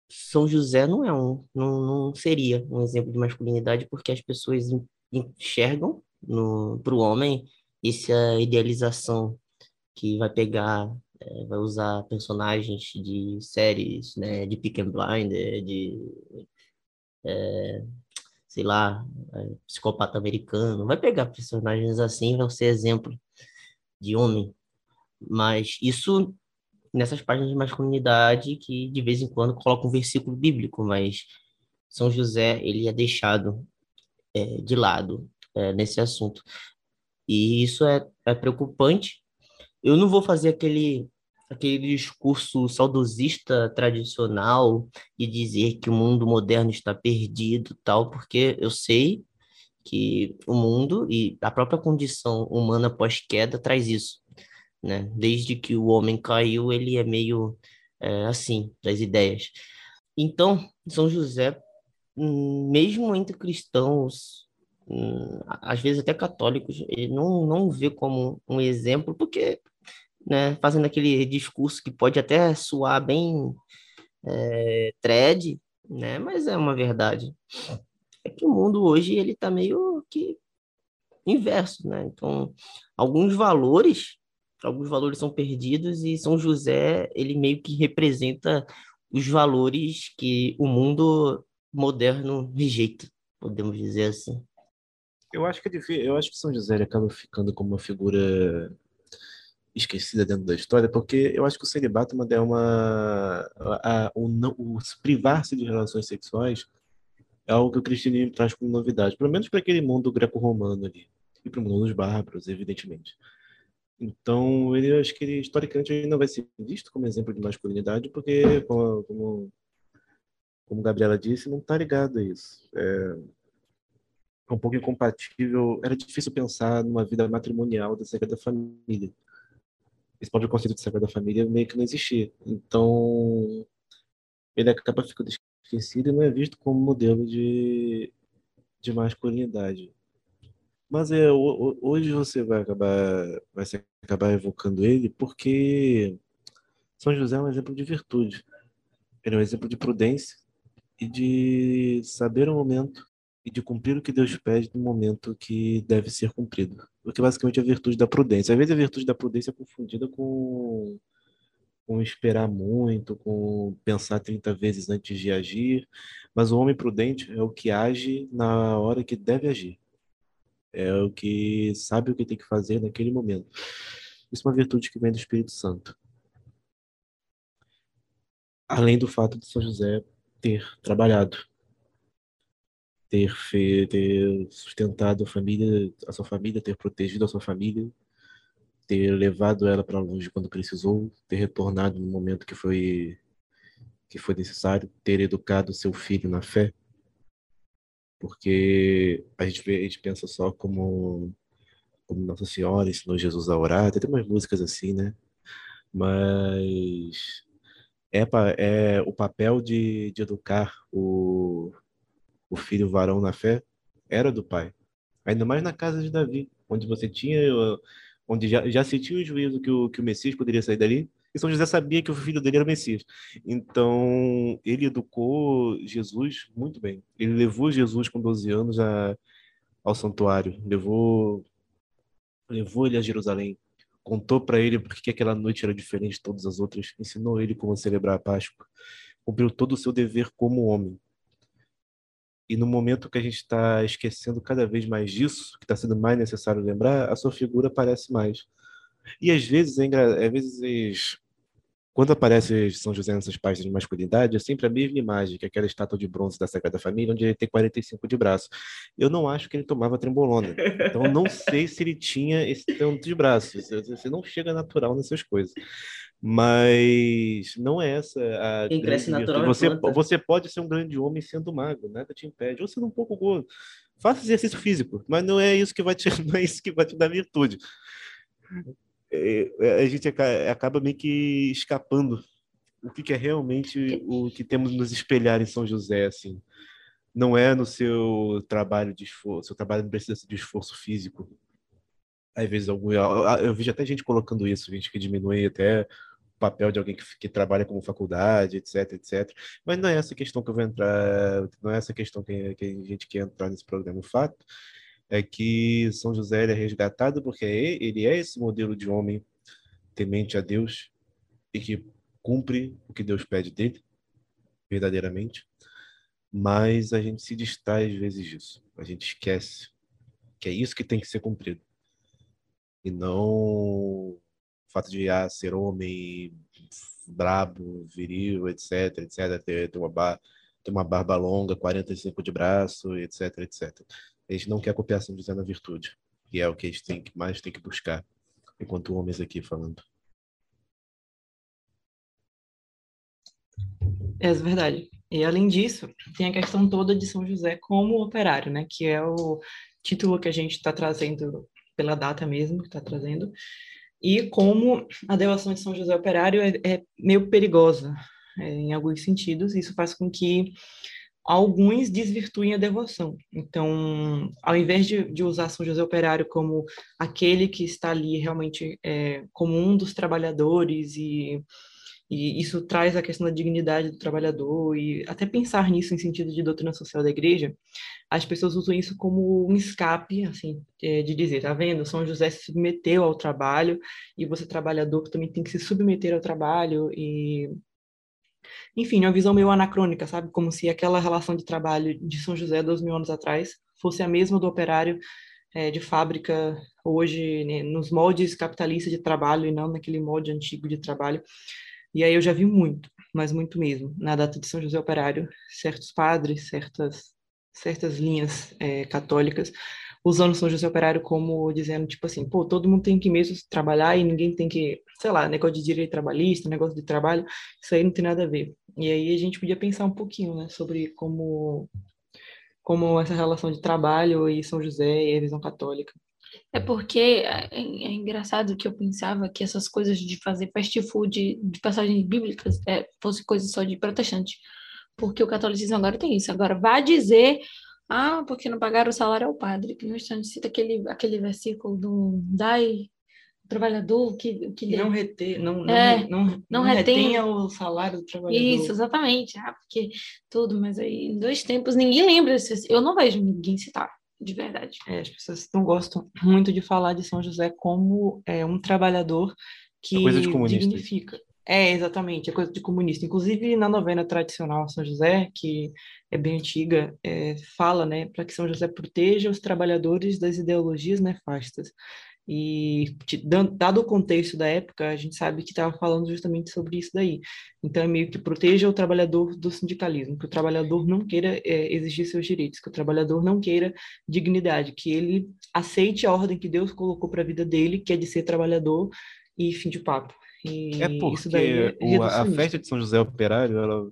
São José não é um, não, não seria um exemplo de masculinidade, porque as pessoas enxergam para o homem essa idealização que vai pegar, é, vai usar personagens de séries, né, de Pick and Blinder, de é, sei lá, é, psicopata americano, vai pegar personagens assim, vai ser exemplo de homem. Mas isso nessas páginas de masculinidade que de vez em quando coloca um versículo bíblico, mas São José ele é deixado é, de lado é, nesse assunto. E isso é, é preocupante. Eu não vou fazer aquele aquele discurso saudosista tradicional e dizer que o mundo moderno está perdido, tal, porque eu sei que o mundo e a própria condição humana pós-queda traz isso, né? Desde que o homem caiu, ele é meio é, assim, das ideias. Então, São José, hum, mesmo entre cristãos, hum, às vezes até católicos, ele não, não vê como um exemplo, porque né, fazendo aquele discurso que pode até soar bem é, thread, né, mas é uma verdade. É que o mundo hoje ele está meio que inverso, né? Então, alguns valores, alguns valores são perdidos e São José ele meio que representa os valores que o mundo moderno rejeita, podemos dizer assim. Eu acho que eu acho que São José acaba ficando como uma figura esquecida dentro da história, porque eu acho que o celibato é uma. A, a, o, o privar-se de relações sexuais é algo que o cristianismo traz como novidade, pelo menos para aquele mundo greco-romano ali, e para o mundo dos bárbaros, evidentemente. Então, ele, acho que ele, historicamente ele não vai ser visto como exemplo de masculinidade, porque, como, como, como Gabriela disse, não está ligado a isso. É, é um pouco incompatível. Era difícil pensar numa vida matrimonial da Sagrada Família esse próprio conceito de Sagrada Família meio que não existia. Então, ele acaba ficando esquecido e não é visto como modelo de, de masculinidade. Mas é, hoje você vai acabar, vai se acabar evocando ele porque São José é um exemplo de virtude. Ele é um exemplo de prudência e de saber o momento e de cumprir o que Deus pede no momento que deve ser cumprido. O que basicamente é a virtude da prudência. Às vezes a virtude da prudência é confundida com, com esperar muito, com pensar 30 vezes antes de agir, mas o homem prudente é o que age na hora que deve agir. É o que sabe o que tem que fazer naquele momento. Isso é uma virtude que vem do Espírito Santo. Além do fato de São José ter trabalhado ter, ter sustentado a família, a sua família, ter protegido a sua família, ter levado ela para longe quando precisou, ter retornado no momento que foi que foi necessário, ter educado seu filho na fé, porque a gente, a gente pensa só como como Nossa Senhora ensinou Jesus a orar, tem umas músicas assim, né? Mas é, é o papel de, de educar o, o filho varão na fé, era do pai. Ainda mais na casa de Davi, onde você tinha, onde já, já se tinha o juízo que o, que o Messias poderia sair dali, e São José sabia que o filho dele era o Messias. Então, ele educou Jesus muito bem. Ele levou Jesus com 12 anos a, ao santuário, levou, levou ele a Jerusalém, contou para ele porque aquela noite era diferente de todas as outras, ensinou ele como celebrar a Páscoa, cumpriu todo o seu dever como homem. E no momento que a gente está esquecendo cada vez mais disso, que está sendo mais necessário lembrar, a sua figura aparece mais. E às vezes, é às vezes quando aparece São José nessas páginas de masculinidade, é sempre a mesma imagem, que é aquela estátua de bronze da Sagrada Família, onde ele tem 45 de braço. Eu não acho que ele tomava trembolona. Então, não sei se ele tinha esse tanto de braço. Você não chega natural nessas coisas. Mas não é essa a Quem cresce natural você, você pode ser um grande homem sendo magro, nada te impede. Ou sendo um pouco gordo. Faça exercício físico, mas não é isso que vai te, não é isso que vai te dar virtude. É, é, a gente acaba meio que escapando o que é realmente o que temos nos espelhar em São José, assim. Não é no seu trabalho de esforço, seu trabalho não precisa de esforço físico. Às vezes, algum, eu, eu vejo até gente colocando isso, gente que diminui até papel de alguém que, que, trabalha como faculdade, etc, etc. Mas não é essa questão que eu vou entrar, não é essa questão que, que a gente quer entrar nesse programa. O fato é que São José é resgatado porque ele é esse modelo de homem temente a Deus e que cumpre o que Deus pede dele, verdadeiramente. Mas a gente se distrai às vezes disso. A gente esquece que é isso que tem que ser cumprido. E não fato de ah, ser homem brabo, viril, etc, etc, ter, ter uma barra. ter uma barba longa, 45 de braço, etc, etc. A gente não quer copiar São José na virtude, que é o que a gente tem que mais tem que buscar, enquanto homens aqui falando. É verdade. E além disso, tem a questão toda de São José como operário, né? Que é o título que a gente está trazendo pela data mesmo que está trazendo. E como a devoção de São José operário é, é meio perigosa é, em alguns sentidos, isso faz com que alguns desvirtuem a devoção. Então, ao invés de, de, usar São José Operário como aquele que está ali realmente é, como um dos trabalhadores e e isso traz a questão da dignidade do trabalhador e até pensar nisso em sentido de doutrina social da igreja, as pessoas usam isso como um escape, assim, é, de dizer, tá vendo? São José se submeteu ao trabalho e você trabalhador também tem que se submeter ao trabalho e enfim, uma visão meio anacrônica, sabe? Como se aquela relação de trabalho de São José dois mil anos atrás fosse a mesma do operário é, de fábrica hoje, né, nos moldes capitalistas de trabalho e não naquele molde antigo de trabalho. E aí eu já vi muito, mas muito mesmo, na data de São José Operário, certos padres, certas, certas linhas é, católicas, usando São José Operário como dizendo, tipo assim, pô, todo mundo tem que mesmo trabalhar e ninguém tem que, sei lá, negócio de direito trabalhista, negócio de trabalho, isso aí não tem nada a ver. E aí a gente podia pensar um pouquinho, né, sobre como, como essa relação de trabalho e São José e a visão católica. É porque é, é, é, engraçado que eu pensava que essas coisas de fazer fast food de passagens bíblicas é, fosse coisa só de protestante. Porque o catolicismo agora tem isso. Agora, vá dizer, ah, porque não pagaram o salário ao padre, que no instante cita aquele, aquele versículo do dai trabalhador que, que não reter não não, é, não, não, não retenha. o salário do trabalhador. Isso exatamente. Ah porque tudo mas aí em dois tempos ninguém lembra eu não vejo ninguém citar de verdade. É, as pessoas não gostam muito de falar de São José como é, um trabalhador que é coisa de comunista. dignifica. É, exatamente, é coisa de comunista. Inclusive, na novena tradicional São José, que é bem antiga, é, fala né, para que São José proteja os trabalhadores das ideologias nefastas. E, dado o contexto da época, a gente sabe que estava falando justamente sobre isso daí. Então, é meio que proteja o trabalhador do sindicalismo, que o trabalhador não queira é, exigir seus direitos, que o trabalhador não queira dignidade, que ele aceite a ordem que Deus colocou para a vida dele, que é de ser trabalhador e fim de papo. E é porque é o, a festa de São José Operário, ela...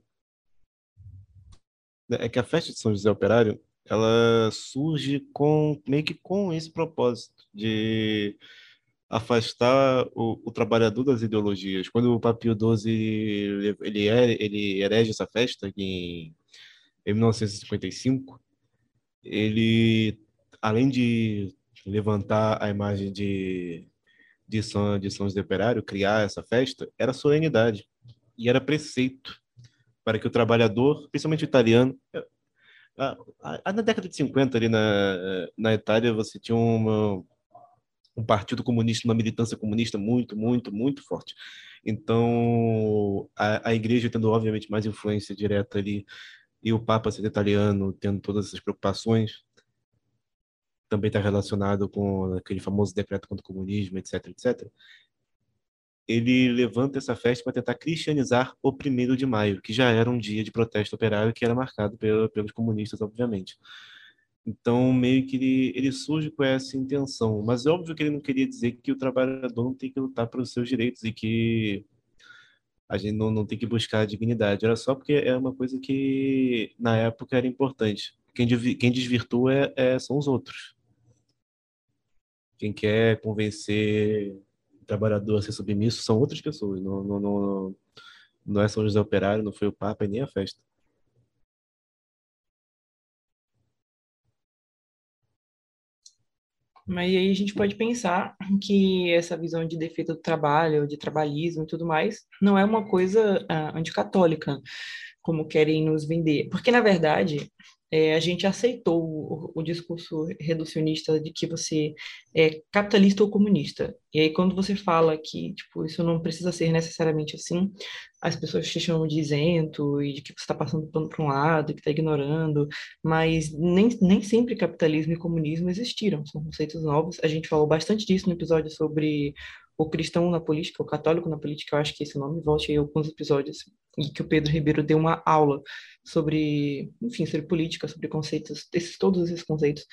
é que a festa de São José Operário ela surge com meio que com esse propósito de afastar o, o trabalhador das ideologias. Quando o Papio XII ele, ele, é, ele erege essa festa em, em 1955, ele, além de levantar a imagem de, de, São, de São José Operário, criar essa festa, era solenidade e era preceito para que o trabalhador, principalmente o italiano, na década de 50, ali na, na Itália, você tinha uma, um partido comunista, uma militância comunista muito, muito, muito forte. Então, a, a igreja tendo, obviamente, mais influência direta ali, e o Papa sendo italiano, tendo todas essas preocupações, também está relacionado com aquele famoso decreto contra o comunismo, etc, etc ele levanta essa festa para tentar cristianizar o primeiro de maio, que já era um dia de protesto operário que era marcado pelo, pelos comunistas, obviamente. Então, meio que ele, ele surge com essa intenção. Mas é óbvio que ele não queria dizer que o trabalhador não tem que lutar pelos seus direitos e que a gente não, não tem que buscar a dignidade. Era só porque é uma coisa que, na época, era importante. Quem, quem desvirtua é, é, são os outros. Quem quer convencer trabalhador a ser submisso são outras pessoas. Não, não, não, não é São José Operário, não foi o Papa e nem a festa. Mas aí a gente pode pensar que essa visão de defesa do trabalho, de trabalhismo e tudo mais, não é uma coisa uh, anticatólica, como querem nos vender. Porque, na verdade, é, a gente aceitou o, o, discurso reducionista de que você é capitalista ou comunista. E aí, quando você fala que tipo, isso não precisa ser necessariamente assim, as pessoas te chamam de isento e de que você está passando pano para um lado, que está ignorando, mas nem, nem sempre capitalismo e comunismo existiram, são conceitos novos. A gente falou bastante disso no episódio sobre o cristão na política, o católico na política, eu acho que esse nome volte aí alguns episódios, e que o Pedro Ribeiro deu uma aula sobre, enfim, sobre política, sobre conceitos, esses, todos esses conceitos.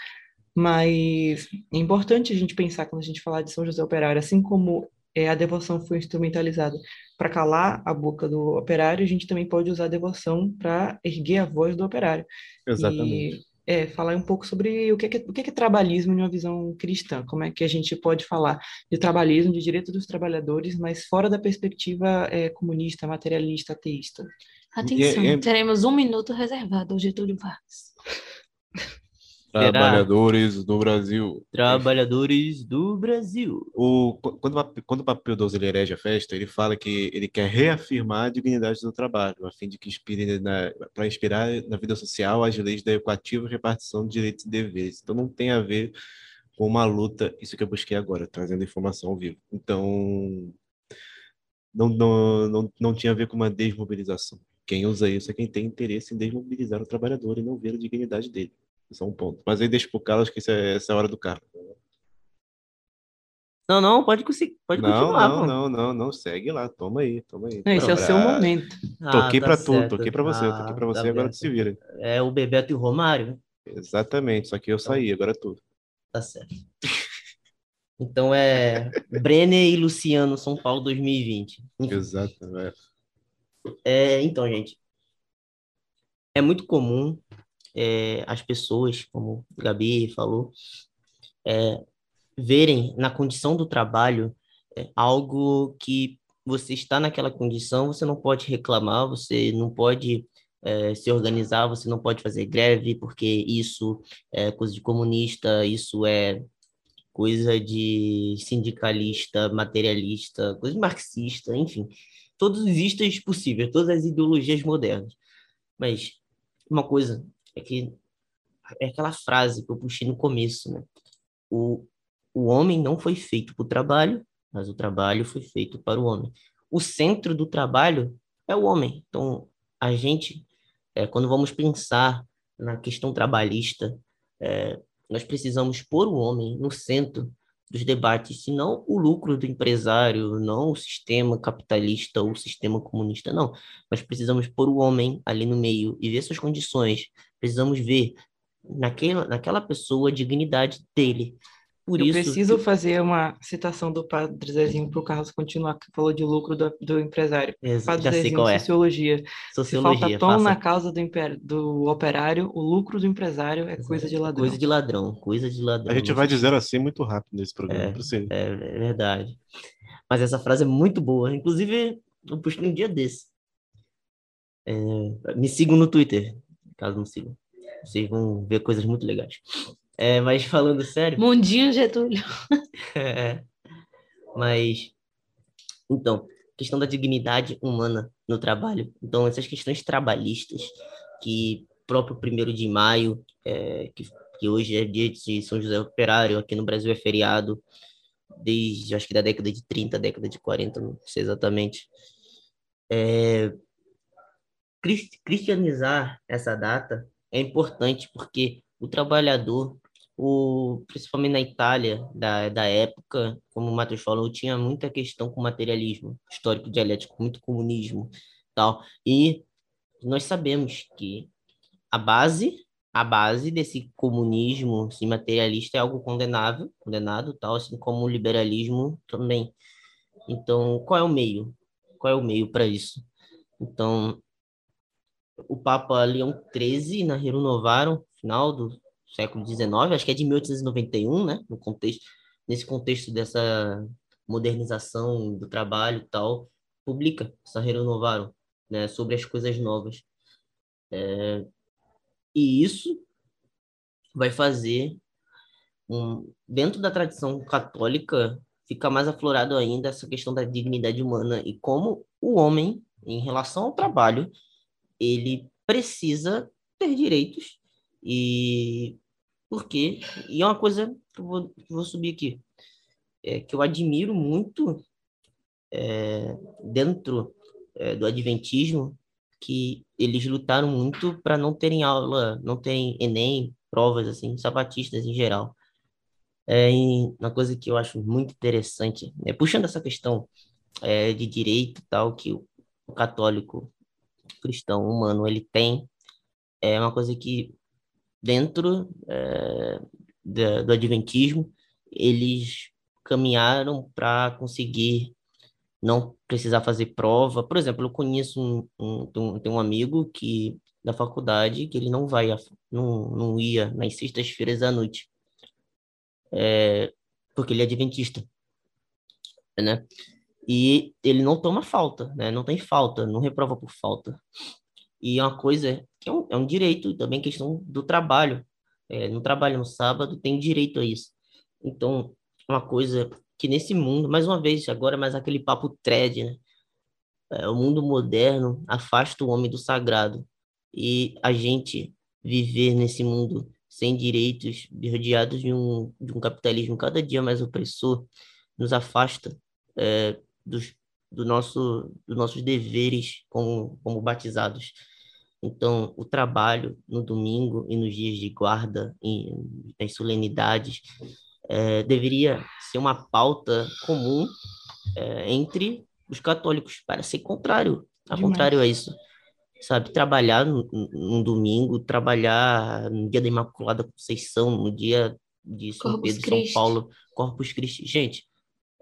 Mas é importante a gente pensar quando a gente falar de São José Operário, assim como é, a devoção foi instrumentalizada para calar a boca do operário, a gente também pode usar a devoção para erguer a voz do operário. Exatamente. E, é, falar um pouco sobre o que é, o que é trabalhismo em uma visão cristã, como é que a gente pode falar de trabalhismo, de direito dos trabalhadores, mas fora da perspectiva é, comunista, materialista, ateísta. Atenção, E- e- teremos um minuto reservado ao Getúlio Vargas. Trabalhadores do Brasil. Trabalhadores do Brasil. O, quando, o- quando o Papa Pio XII ele elege a festa, ele fala que ele quer reafirmar a dignidade do trabalho, a fim de que inspire para inspirar na vida social as leis da equativa repartição de direitos e deveres. Então não tem a ver com uma luta, isso que eu busquei agora, trazendo informação ao vivo. Então não, não, não, não tinha a ver com uma desmobilização. Quem usa isso é quem tem interesse em desmobilizar o trabalhador e não ver a dignidade dele. Isso é um ponto. Mas aí deixa pro Carlos que isso é, essa é a hora do carro. Não, não, pode, conseguir, pode não, continuar, não, pô. não, não, não, segue lá, toma aí, toma aí. Não, esse é o seu momento. Ah, Toquei tá pra tu, certo. toquei pra você, Ah, toquei pra você, tá agora tu se vira. É o Bebeto e o Romário, Exatamente, só que eu saí, agora é tu. tá certo. Então é Brenner e Luciano, São Paulo 2020. Enfim. Exato, é. É, então, gente, é muito comum é, as pessoas, como o Gabi falou, é, verem na condição do trabalho é, algo que você está naquela condição, você não pode reclamar, você não pode é, se organizar, você não pode fazer greve, porque isso é coisa de comunista, isso é coisa de sindicalista, materialista, coisa de marxista, enfim todos os istas possíveis, todas as ideologias modernas. Mas uma coisa é que é aquela frase que eu puxei no começo, né? O, o homem não foi feito para o trabalho, mas o trabalho foi feito para o homem. O centro do trabalho é o homem. Então, a gente, é, quando vamos pensar na questão trabalhista, é, nós precisamos pôr o homem no centro dos debates, se não o lucro do empresário, não o sistema capitalista ou o sistema comunista, não. Nós precisamos pôr o homem ali no meio e ver suas condições. Precisamos ver naquela, naquela pessoa a dignidade dele. Por eu isso preciso que- fazer uma citação do Padre Zezinho para o Carlos continuar, que falou de lucro do, do empresário. Ex- Padre já sei Zezinho, qual é. sociologia. Se Sociologia. falta pão faça na causa do, imper... do operário, o lucro do empresário é coisa de ladrão. coisa de ladrão, coisa de ladrão. A gente vai dizer assim muito rápido nesse programa, É. É, é verdade. Mas essa frase é muito boa. Inclusive, eu postei um dia desse. É, me sigam no Twitter, caso não sigam. Vocês vão ver coisas muito legais. É, mas falando sério, Mundinho Getúlio. é, mas então, questão da dignidade humana no trabalho. Então, essas questões trabalhistas que próprio primeiro de maio, é, que, que hoje é dia de São José Operário, aqui no Brasil é feriado desde acho que da década de 30, década de 40, não sei exatamente. É, cristianizar essa data é importante porque o trabalhador, o, principalmente na Itália da, da época, como o Matheus falou, tinha muita questão com materialismo histórico dialético, muito comunismo tal. E nós sabemos que a base a base desse comunismo assim, materialista é algo condenável, condenado, tal, assim como o liberalismo também. Então, qual é o meio? Qual é o meio para isso? Então, o Papa Leão XIII, na Renovaram, final do século XIX, acho que é de 1891, né? No contexto, nesse contexto dessa modernização do trabalho e tal, publica essa Renovaram, né? Sobre as coisas novas. É, e isso vai fazer, um, dentro da tradição católica, fica mais aflorado ainda essa questão da dignidade humana e como o homem, em relação ao trabalho, ele precisa ter direitos e porque e é uma coisa que eu vou, vou subir aqui é, que eu admiro muito é, dentro é, do adventismo que eles lutaram muito para não terem aula, não terem Enem, provas assim, sabatistas em geral. é, uma coisa que eu acho muito interessante, né? puxando essa questão é, de direito tal, que o católico cristão humano ele tem, é uma coisa que dentro é, da, do adventismo eles caminharam para conseguir não precisar fazer prova. Por exemplo, eu conheço um, um, tem um amigo que da faculdade que ele não vai, não, não ia nas sextas-feiras à noite, é, porque ele é adventista, né? E ele não toma falta, né? Não tem falta, não reprova por falta. E é uma coisa que é um, é um direito, também questão do trabalho. É, não trabalha no sábado, tem direito a isso. Então, uma coisa que nesse mundo, mais uma vez, agora mais aquele papo thread, né? É, o mundo moderno afasta o homem do sagrado. E a gente viver nesse mundo sem direitos, rodeados de um, de um capitalismo cada dia mais opressor, nos afasta é, dos, do nosso, dos nossos deveres como, como batizados. Então, o trabalho no domingo e nos dias de guarda, e nas solenidades, é, deveria ser uma pauta comum é, entre os católicos, para ser contrário, ao contrário a isso. Sabe, trabalhar no, domingo, trabalhar no dia da Imaculada Conceição, no dia de São Corpus Pedro, Christi. São Paulo, Corpus Christi. Gente,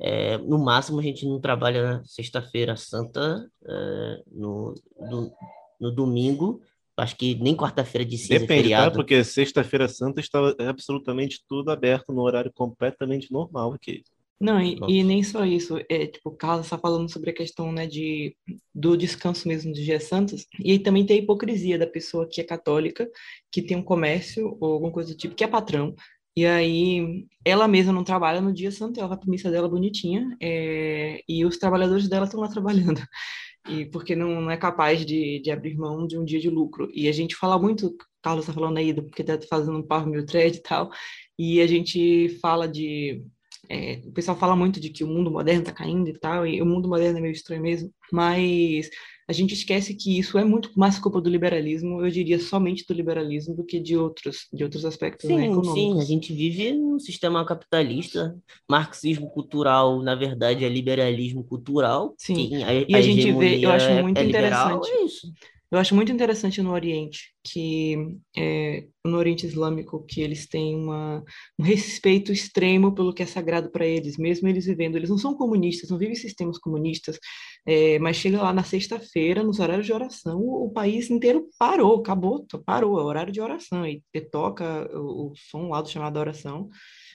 é, no máximo a gente não trabalha na sexta-feira santa, é, no, no, no domingo, acho que nem quarta-feira de cinza Depende, é feriado. Tá? Porque sexta-feira santa está absolutamente tudo aberto no horário completamente normal aqui. Não, e, e, nem só isso, é, tipo, o Carlos está falando sobre a questão, né, de, do descanso mesmo dos dias santos, e aí também tem a hipocrisia da pessoa que é católica, que tem um comércio ou alguma coisa do tipo, que é patrão, e aí ela mesma não trabalha no dia santo, ela vai a missa dela bonitinha, é, e os trabalhadores dela estão lá trabalhando e porque não, não é capaz de, de abrir mão de um dia de lucro. E a gente fala muito, Carlos está falando aí, porque está fazendo um Power Mil Thread e tal, e a gente fala de. É, o pessoal fala muito de que o mundo moderno está caindo e tal, e o mundo moderno é meio estranho mesmo, mas a gente esquece que isso é muito mais culpa do liberalismo, eu diria somente do liberalismo, do que de outros, de outros aspectos sim, né, econômicos. Sim, a gente vive num sistema capitalista, marxismo cultural, na verdade, é liberalismo cultural. Sim, a, e a, a gente vê, eu acho muito é, é interessante. Liberal, é isso. Eu acho muito interessante no Oriente que é, no Oriente Islâmico que eles têm uma, um respeito extremo pelo que é sagrado para eles, mesmo eles vivendo. Eles não são comunistas, não vivem sistemas comunistas, é, mas chega lá na sexta-feira, nos horários de oração, o, o, país inteiro parou, acabou, parou, é horário de oração e toca o, o som lá do chamado oração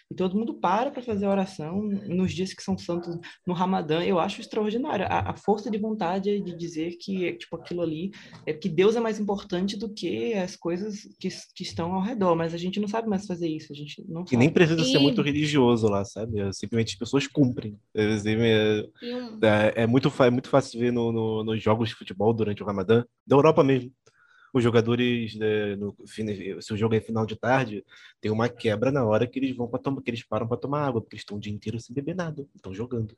e todo mundo para para fazer a oração nos dias que são santos no Ramadã. Eu acho extraordinário a, a, força de vontade de dizer que tipo aquilo ali é que Deus é mais importante do que as coisas que, que estão ao redor. Mas a gente não sabe mais fazer isso. A gente não. E nem precisa e... ser muito religioso lá, sabe? É, simplesmente as pessoas cumprem. É, é, é, muito é muito fácil ver no, no, nos jogos de futebol durante o Ramadã da Europa mesmo os jogadores, né, no, se o jogo é final de tarde, tem uma quebra na hora que eles vão para tomar, que eles param para tomar água, porque eles estão o dia inteiro sem beber nada, estão jogando.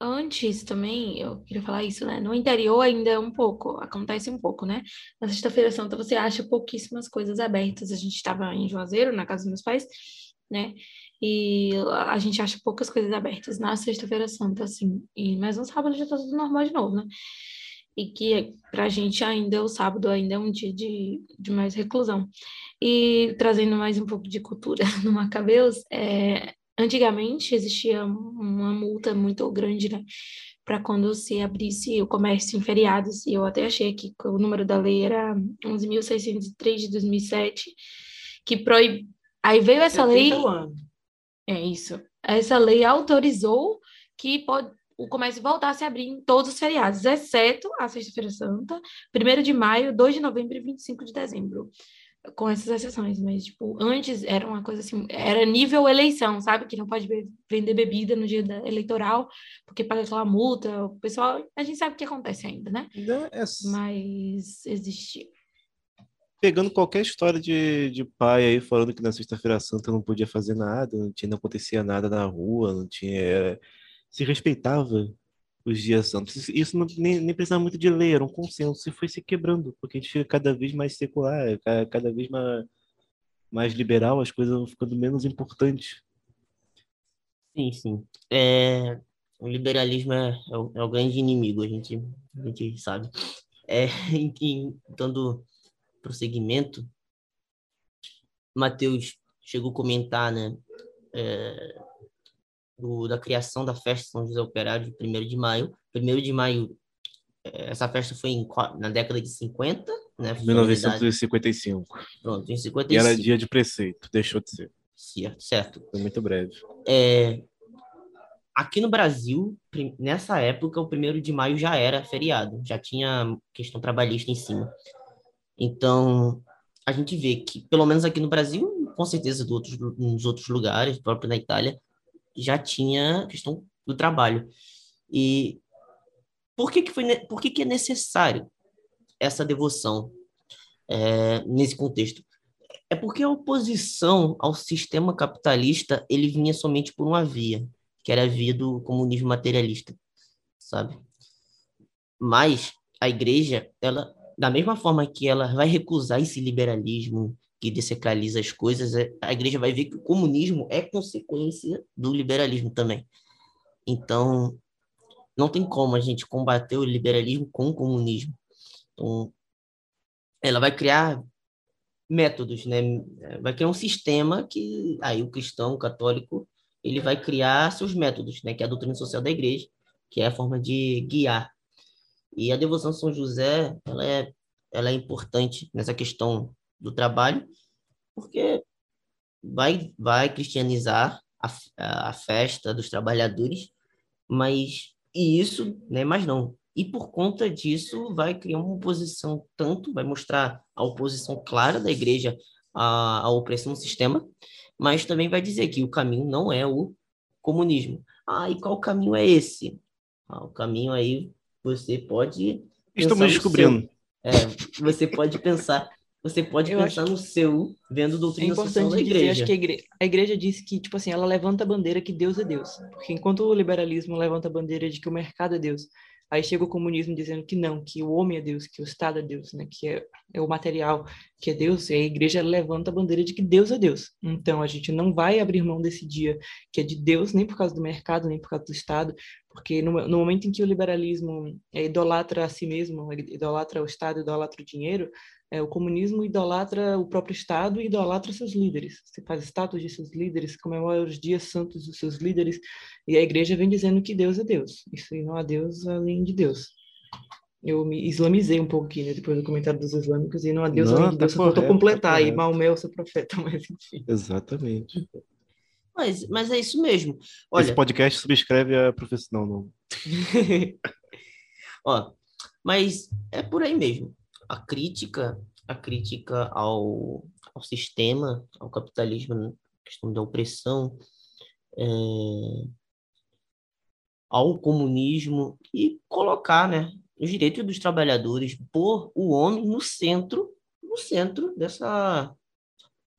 Antes também, eu queria falar isso, né? No interior ainda é um pouco, acontece um pouco, né? Na Sexta-feira Santa você acha pouquíssimas coisas abertas. A gente estava em Juazeiro, na casa dos meus pais, né? E a gente acha poucas coisas abertas na Sexta-feira Santa, assim. E, mas no sábado já tá tudo normal de novo, né? E que para a gente ainda o sábado ainda é um dia de, de mais reclusão. E trazendo mais um pouco de cultura no Macabeus, é, antigamente existia uma multa muito grande, né? Para quando se abrisse o comércio em feriados, e eu até achei que o número da lei era 11.603 de 2007, que proíbe. Aí veio essa lei. É isso. Essa lei autorizou que pode, o comércio voltasse a abrir em todos os feriados, exceto a Sexta-feira Santa, 1 de maio, 2 de novembro e 25 de dezembro. Com essas exceções, mas, tipo, antes era uma coisa assim, era nível eleição, sabe? Que não pode be vender bebida no dia eleitoral, porque paga aquela multa. O pessoal, a gente sabe o que acontece ainda, né? É... Mas existia pegando qualquer história de, de pai aí falando que na sexta-feira santa não podia fazer nada, não tinha não acontecia nada na rua, não tinha se respeitava os dias santos. Isso não, nem, nem precisava muito de lei, era um consenso, e foi se quebrando, porque a gente fica cada vez mais secular, cada vez mais, mais liberal, as coisas vão ficando menos importantes. Sim, sim. É, o liberalismo é, é, o, é o grande inimigo, a gente, a gente sabe. É, em, dando prosseguimento, Mateus chegou a comentar, né, é, do, da criação da festa São José Operário, 1 de maio. 1 de maio, é, essa festa foi em, na década de 50, né? 1955. Pronto, em 55. E era dia de preceito, deixou de ser. Certo, certo. Foi muito breve. É, aqui no Brasil, nessa época, o 1 de maio já era feriado, já tinha questão trabalhista em cima. Então, a gente vê que, pelo menos aqui no Brasil, com certeza do outros, nos outros lugares, próprio na Itália, já tinha questão do trabalho. E por que, que, foi, por que, que é necessário essa devoção é, nesse contexto? É porque a oposição ao sistema capitalista ele vinha somente por uma via, que era a via do comunismo materialista, sabe? Mas a igreja, ela, da mesma forma que ela vai recusar esse liberalismo que desacraliza as coisas, é, a igreja vai ver que o comunismo é consequência do liberalismo também. Então, não tem como a gente combater o liberalismo com o comunismo. Então, ela vai criar métodos, né? Vai criar um sistema que aí o cristão, o católico, ele vai criar seus métodos, né? Que é a doutrina social da igreja, que é a forma de guiar. E a devoção a São José, ela é, ela é importante nessa questão do trabalho, porque vai, vai cristianizar a, a festa dos trabalhadores, mas e isso, né, mas não. E por conta disso vai criar uma oposição tanto, vai mostrar a oposição clara da igreja à, à opressão do sistema, mas também vai dizer que o caminho não é o comunismo. Ah, e qual caminho é esse? Ah, o caminho aí você pode Estamos descobrindo. É, você pode pensar você pode eu pensar no seu, vendo doutrina é social da igreja. Dizer, acho que a igreja, a igreja diz que, tipo assim, ela levanta a bandeira que Deus é Deus. Porque enquanto o liberalismo levanta a bandeira de que o mercado é Deus, aí chega o comunismo dizendo que não, que o homem é Deus, que o Estado é Deus, né? Que é, é o material que é Deus, e a igreja levanta a bandeira de que Deus é Deus. Então, a gente não vai abrir mão desse dia que é de Deus, nem por causa do mercado, nem por causa do Estado, porque no, no momento em que o liberalismo é, idolatra a si mesmo, idolatra o Estado, idolatra o dinheiro, é, o comunismo idolatra o próprio Estado e idolatra seus líderes. Você faz estátuas de seus líderes, comemora os dias santos dos seus líderes, e a igreja vem dizendo que Deus é Deus. Isso não há Deus além de Deus. Eu me islamizei um pouco aqui, né, depois do comentário dos islâmicos, e não há Deus não, além de tá Deus. Correto, faltou completar, tá e Maomé é o seu profeta, mas enfim. Exatamente. Mas, mas é isso mesmo. Olha... Esse podcast subscreve a profissão, não. Ó, mas é por aí mesmo a crítica, a crítica ao, ao sistema, ao capitalismo, né? questão da opressão, é, ao comunismo e colocar, né, os direitos dos trabalhadores, pôr o homem no centro, no centro dessa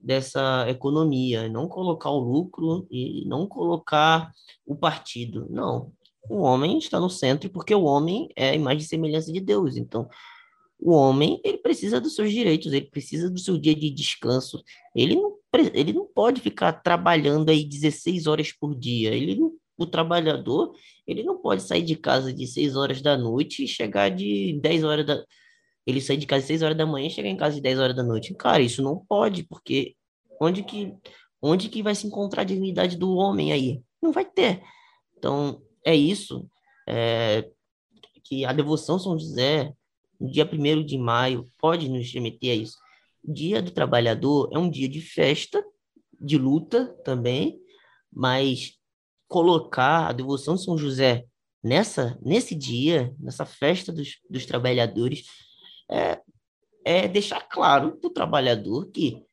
dessa economia, não colocar o lucro e não colocar o partido, não. O homem está no centro porque o homem é a imagem e semelhança de Deus. Então, o homem, ele precisa dos seus direitos, ele precisa do seu dia de descanso. Ele não, ele não pode ficar trabalhando aí 16 horas por dia. Ele não, o trabalhador, ele não pode sair de casa de 6 horas da noite e chegar de 10 horas da... Ele sair de casa de 6 horas da manhã e chegar em casa de 10 horas da noite. Cara, isso não pode, porque onde que, onde que vai se encontrar a dignidade do homem aí? Não vai ter. Então, é isso. É, que a devoção São José no dia 1 de maio, pode nos remeter a isso. Dia do trabalhador é um dia de festa, de luta também, mas colocar a devoção de São José nessa nesse dia, nessa festa dos, dos trabalhadores, é, é deixar claro para o trabalhador que,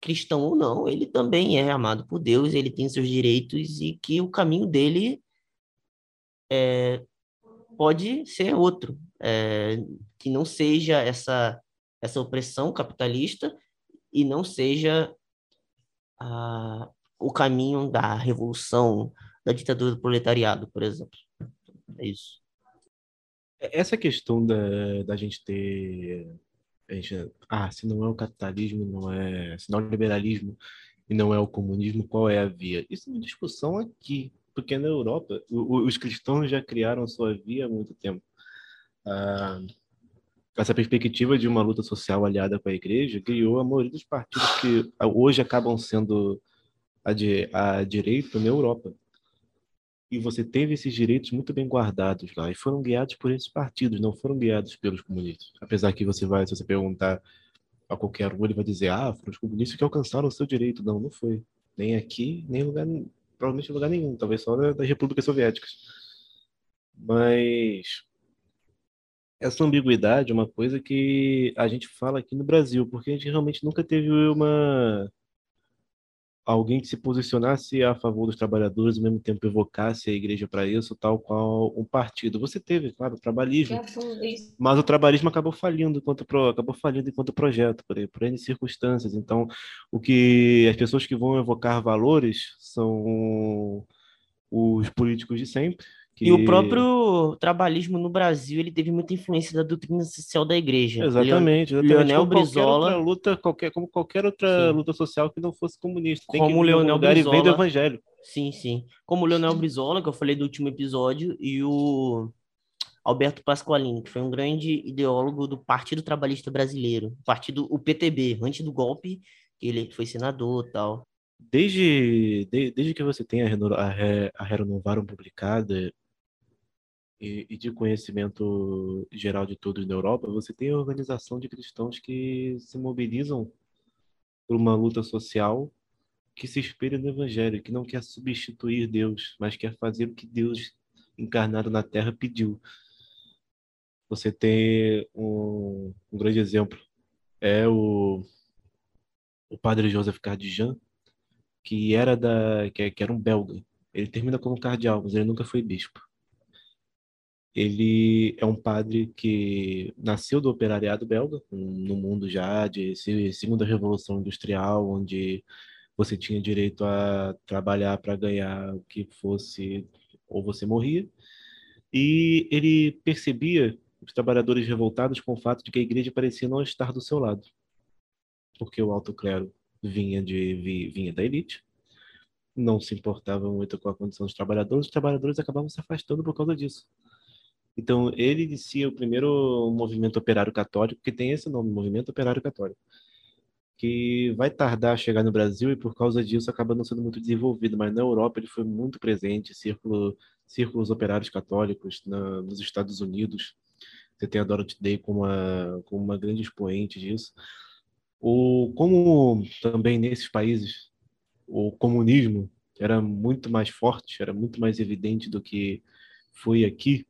cristão ou não, ele também é amado por Deus, ele tem seus direitos e que o caminho dele é, pode ser outro, é, que não seja essa, essa opressão capitalista e não seja a, o caminho da revolução, da ditadura do proletariado, por exemplo. É isso. Essa questão da, da gente ter. A gente, ah, se não é o capitalismo, não é. Se não é o liberalismo e não é o comunismo, qual é a via? Isso é uma discussão aqui porque na Europa os cristãos já criaram sua via há muito tempo. Ah, essa perspectiva de uma luta social aliada com a igreja criou a maioria dos partidos que hoje acabam sendo a, de, a direita na Europa. E você teve esses direitos muito bem guardados lá e foram guiados por esses partidos, não foram guiados pelos comunistas. Apesar que você vai, se você perguntar a qualquer um, ele vai dizer, ah, foram os comunistas que alcançaram o seu direito. Não, não foi. Nem aqui, nem em lugar, provavelmente em lugar nenhum, talvez só das repúblicas soviéticas. Mas essa ambiguidade é uma coisa que a gente fala aqui no Brasil, porque a gente realmente nunca teve uma alguém que se posicionasse a favor dos trabalhadores, ao mesmo tempo evocasse a igreja para isso, tal qual um partido. Você teve, claro, o trabalhismo, mas o trabalhismo acabou falindo enquanto pro, acabou falindo enquanto projeto, por, por N circunstâncias. Então, o que as pessoas que vão evocar valores são os políticos de sempre, que... E o próprio trabalhismo no Brasil, ele teve muita influência da doutrina social da igreja. Exatamente. exatamente. Leonel como Brizola... Qualquer luta, qualquer, como qualquer outra sim. luta social que não fosse comunista. Tem como que Leonel Brizola... e do evangelho. Sim, sim. Como o Leonel Brizola, que eu falei do último episódio, e o Alberto Pasqualini, que foi um grande ideólogo do Partido Trabalhista Brasileiro, partido o PTB, antes do golpe, ele foi senador tal. Desde, de, desde que você tem a, a, a Renovaram publicada, e, e de conhecimento geral de todos na Europa, você tem a organização de cristãos que se mobilizam por uma luta social que se espelha no Evangelho, que não quer substituir Deus, mas quer fazer o que Deus encarnado na Terra pediu. Você tem um, um grande exemplo, é o, o padre Joseph Cardijan, que era da que, que era um belga. Ele termina como cardeal, mas ele nunca foi bispo. Ele é um padre que nasceu do operariado belga, no mundo já de segunda revolução industrial, onde você tinha direito a trabalhar para ganhar o que fosse ou você morria. E ele percebia os trabalhadores revoltados com o fato de que a igreja parecia não estar do seu lado, porque o alto clero vinha de vinha da elite, não se importava muito com a condição dos trabalhadores, os trabalhadores acabavam se afastando por causa disso. Então, ele inicia o primeiro movimento operário católico, que tem esse nome, Movimento Operário Católico, que vai tardar a chegar no Brasil e por causa disso acaba não sendo muito desenvolvido, mas na Europa ele foi muito presente, círculo, círculos operários católicos na, nos Estados Unidos. Você tem a Dorothy Day como uma, como uma grande expoente disso. O, como também nesses países o comunismo era muito mais forte, era muito mais evidente do que foi aqui,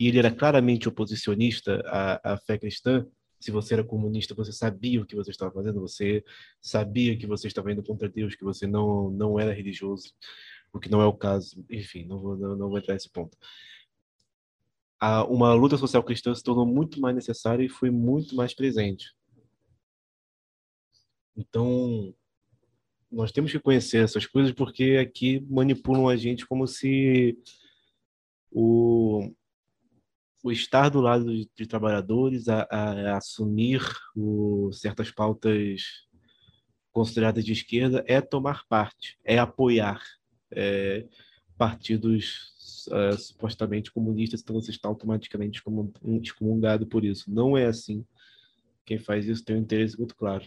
e ele era claramente oposicionista à, à fé cristã, se você era comunista, você sabia o que você estava fazendo, você sabia que você estava indo contra Deus, que você não, não era religioso, o que não é o caso. Enfim, não vou, não, não vou entrar nesse ponto. A, uma luta social cristã se tornou muito mais necessária e foi muito mais presente. Então, nós temos que conhecer essas coisas porque aqui manipulam a gente como se o, o estar do lado de, de trabalhadores, a, a, a assumir o, certas pautas consideradas de esquerda, é tomar parte, é apoiar é, partidos é, supostamente comunistas, então você está automaticamente excomungado por isso. Não é assim. Quem faz isso tem um interesse muito claro.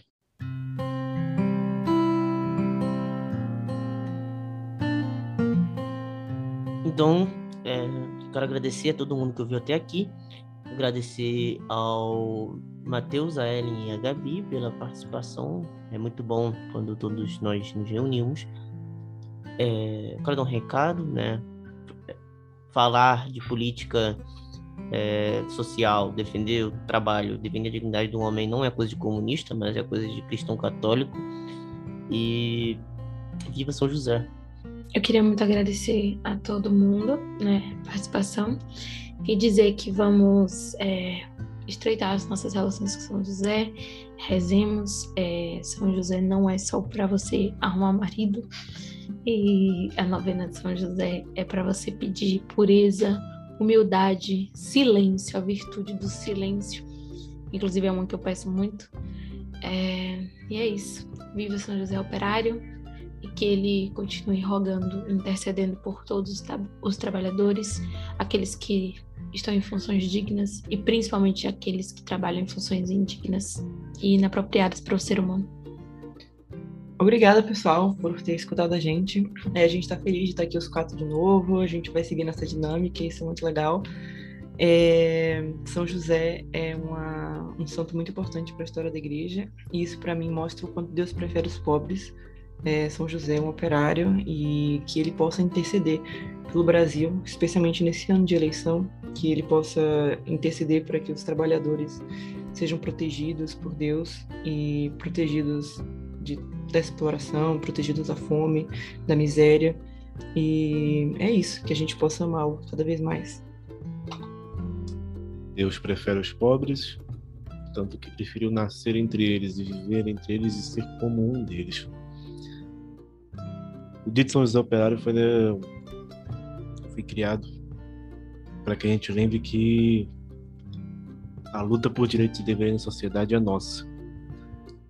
Então, é, quero agradecer a todo mundo que ouviu até aqui. Agradecer ao Matheus, a Ellen e a Gabi pela participação. É muito bom quando todos nós nos reunimos. É, quero dar um recado, né? Falar de política é, social, defender o trabalho, defender a dignidade do homem não é coisa de comunista, mas é coisa de cristão católico. E viva São José! Eu queria muito agradecer a todo mundo, né, participação, e dizer que vamos é, estreitar as nossas relações com São José, rezemos. É, São José não é só para você arrumar marido, e a novena de São José é para você pedir pureza, humildade, silêncio, a virtude do silêncio. Inclusive é uma que eu peço muito. É, e é isso. Viva São José Operário e que ele continue rogando, intercedendo por todos os, tra os trabalhadores, aqueles que estão em funções dignas e principalmente aqueles que trabalham em funções indignas e inapropriadas para o ser humano. Obrigada, pessoal, por ter escutado a gente. É, a gente está feliz de estar aqui os quatro de novo. A gente vai seguir nessa dinâmica, isso é muito legal. É, São José é uma, um santo muito importante para a história da igreja, e isso para mim mostra o quanto Deus prefere os pobres. É, São José é um operário e que ele possa interceder pelo Brasil, especialmente nesse ano de eleição, que ele possa interceder para que os trabalhadores sejam protegidos por Deus e protegidos de, da exploração, protegidos da fome, da miséria. E é isso, que a gente possa amá-lo cada vez mais. Deus prefere os pobres, tanto que preferiu nascer entre eles e viver entre eles e ser como um deles. O de São José Operário foi, né, foi criado para que a gente lembre que a luta por direitos e deveres na sociedade é nossa.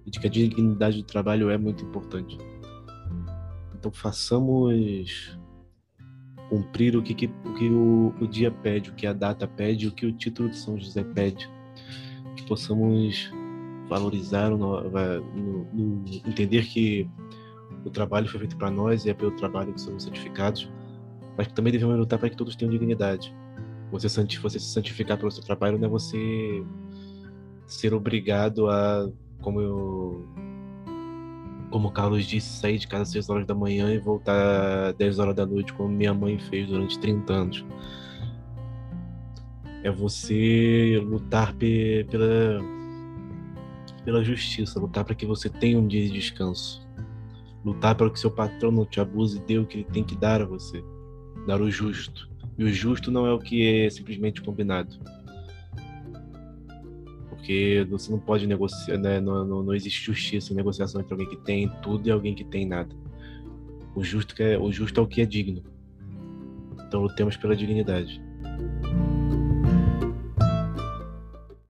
E de que a dignidade do trabalho é muito importante. Então façamos cumprir o que, que, o, que o, o, dia pede, o que a data pede, o que o título de São José pede. Que possamos valorizar, no, no, no, entender que o trabalho foi feito para nós e é pelo trabalho que somos santificados, mas que também devemos lutar para que todos tenham dignidade. Você, você se santificar pelo seu trabalho não é você ser obrigado a, como eu como o Carlos disse, sair de casa às 6 horas da manhã e voltar às 10 horas da noite, como minha mãe fez durante 30 anos. É você lutar pe pela, pela justiça, lutar para que você tenha um dia de descanso. Lutar para que seu patrão não te abuse e dê o que ele tem que dar a você. Dar o justo. E o justo não é o que é simplesmente combinado porque você não pode negociar, né? não, não, não existe justiça em negociação entre alguém que tem tudo e alguém que tem nada. O justo, é, o justo é o que é digno. Então lutemos pela dignidade.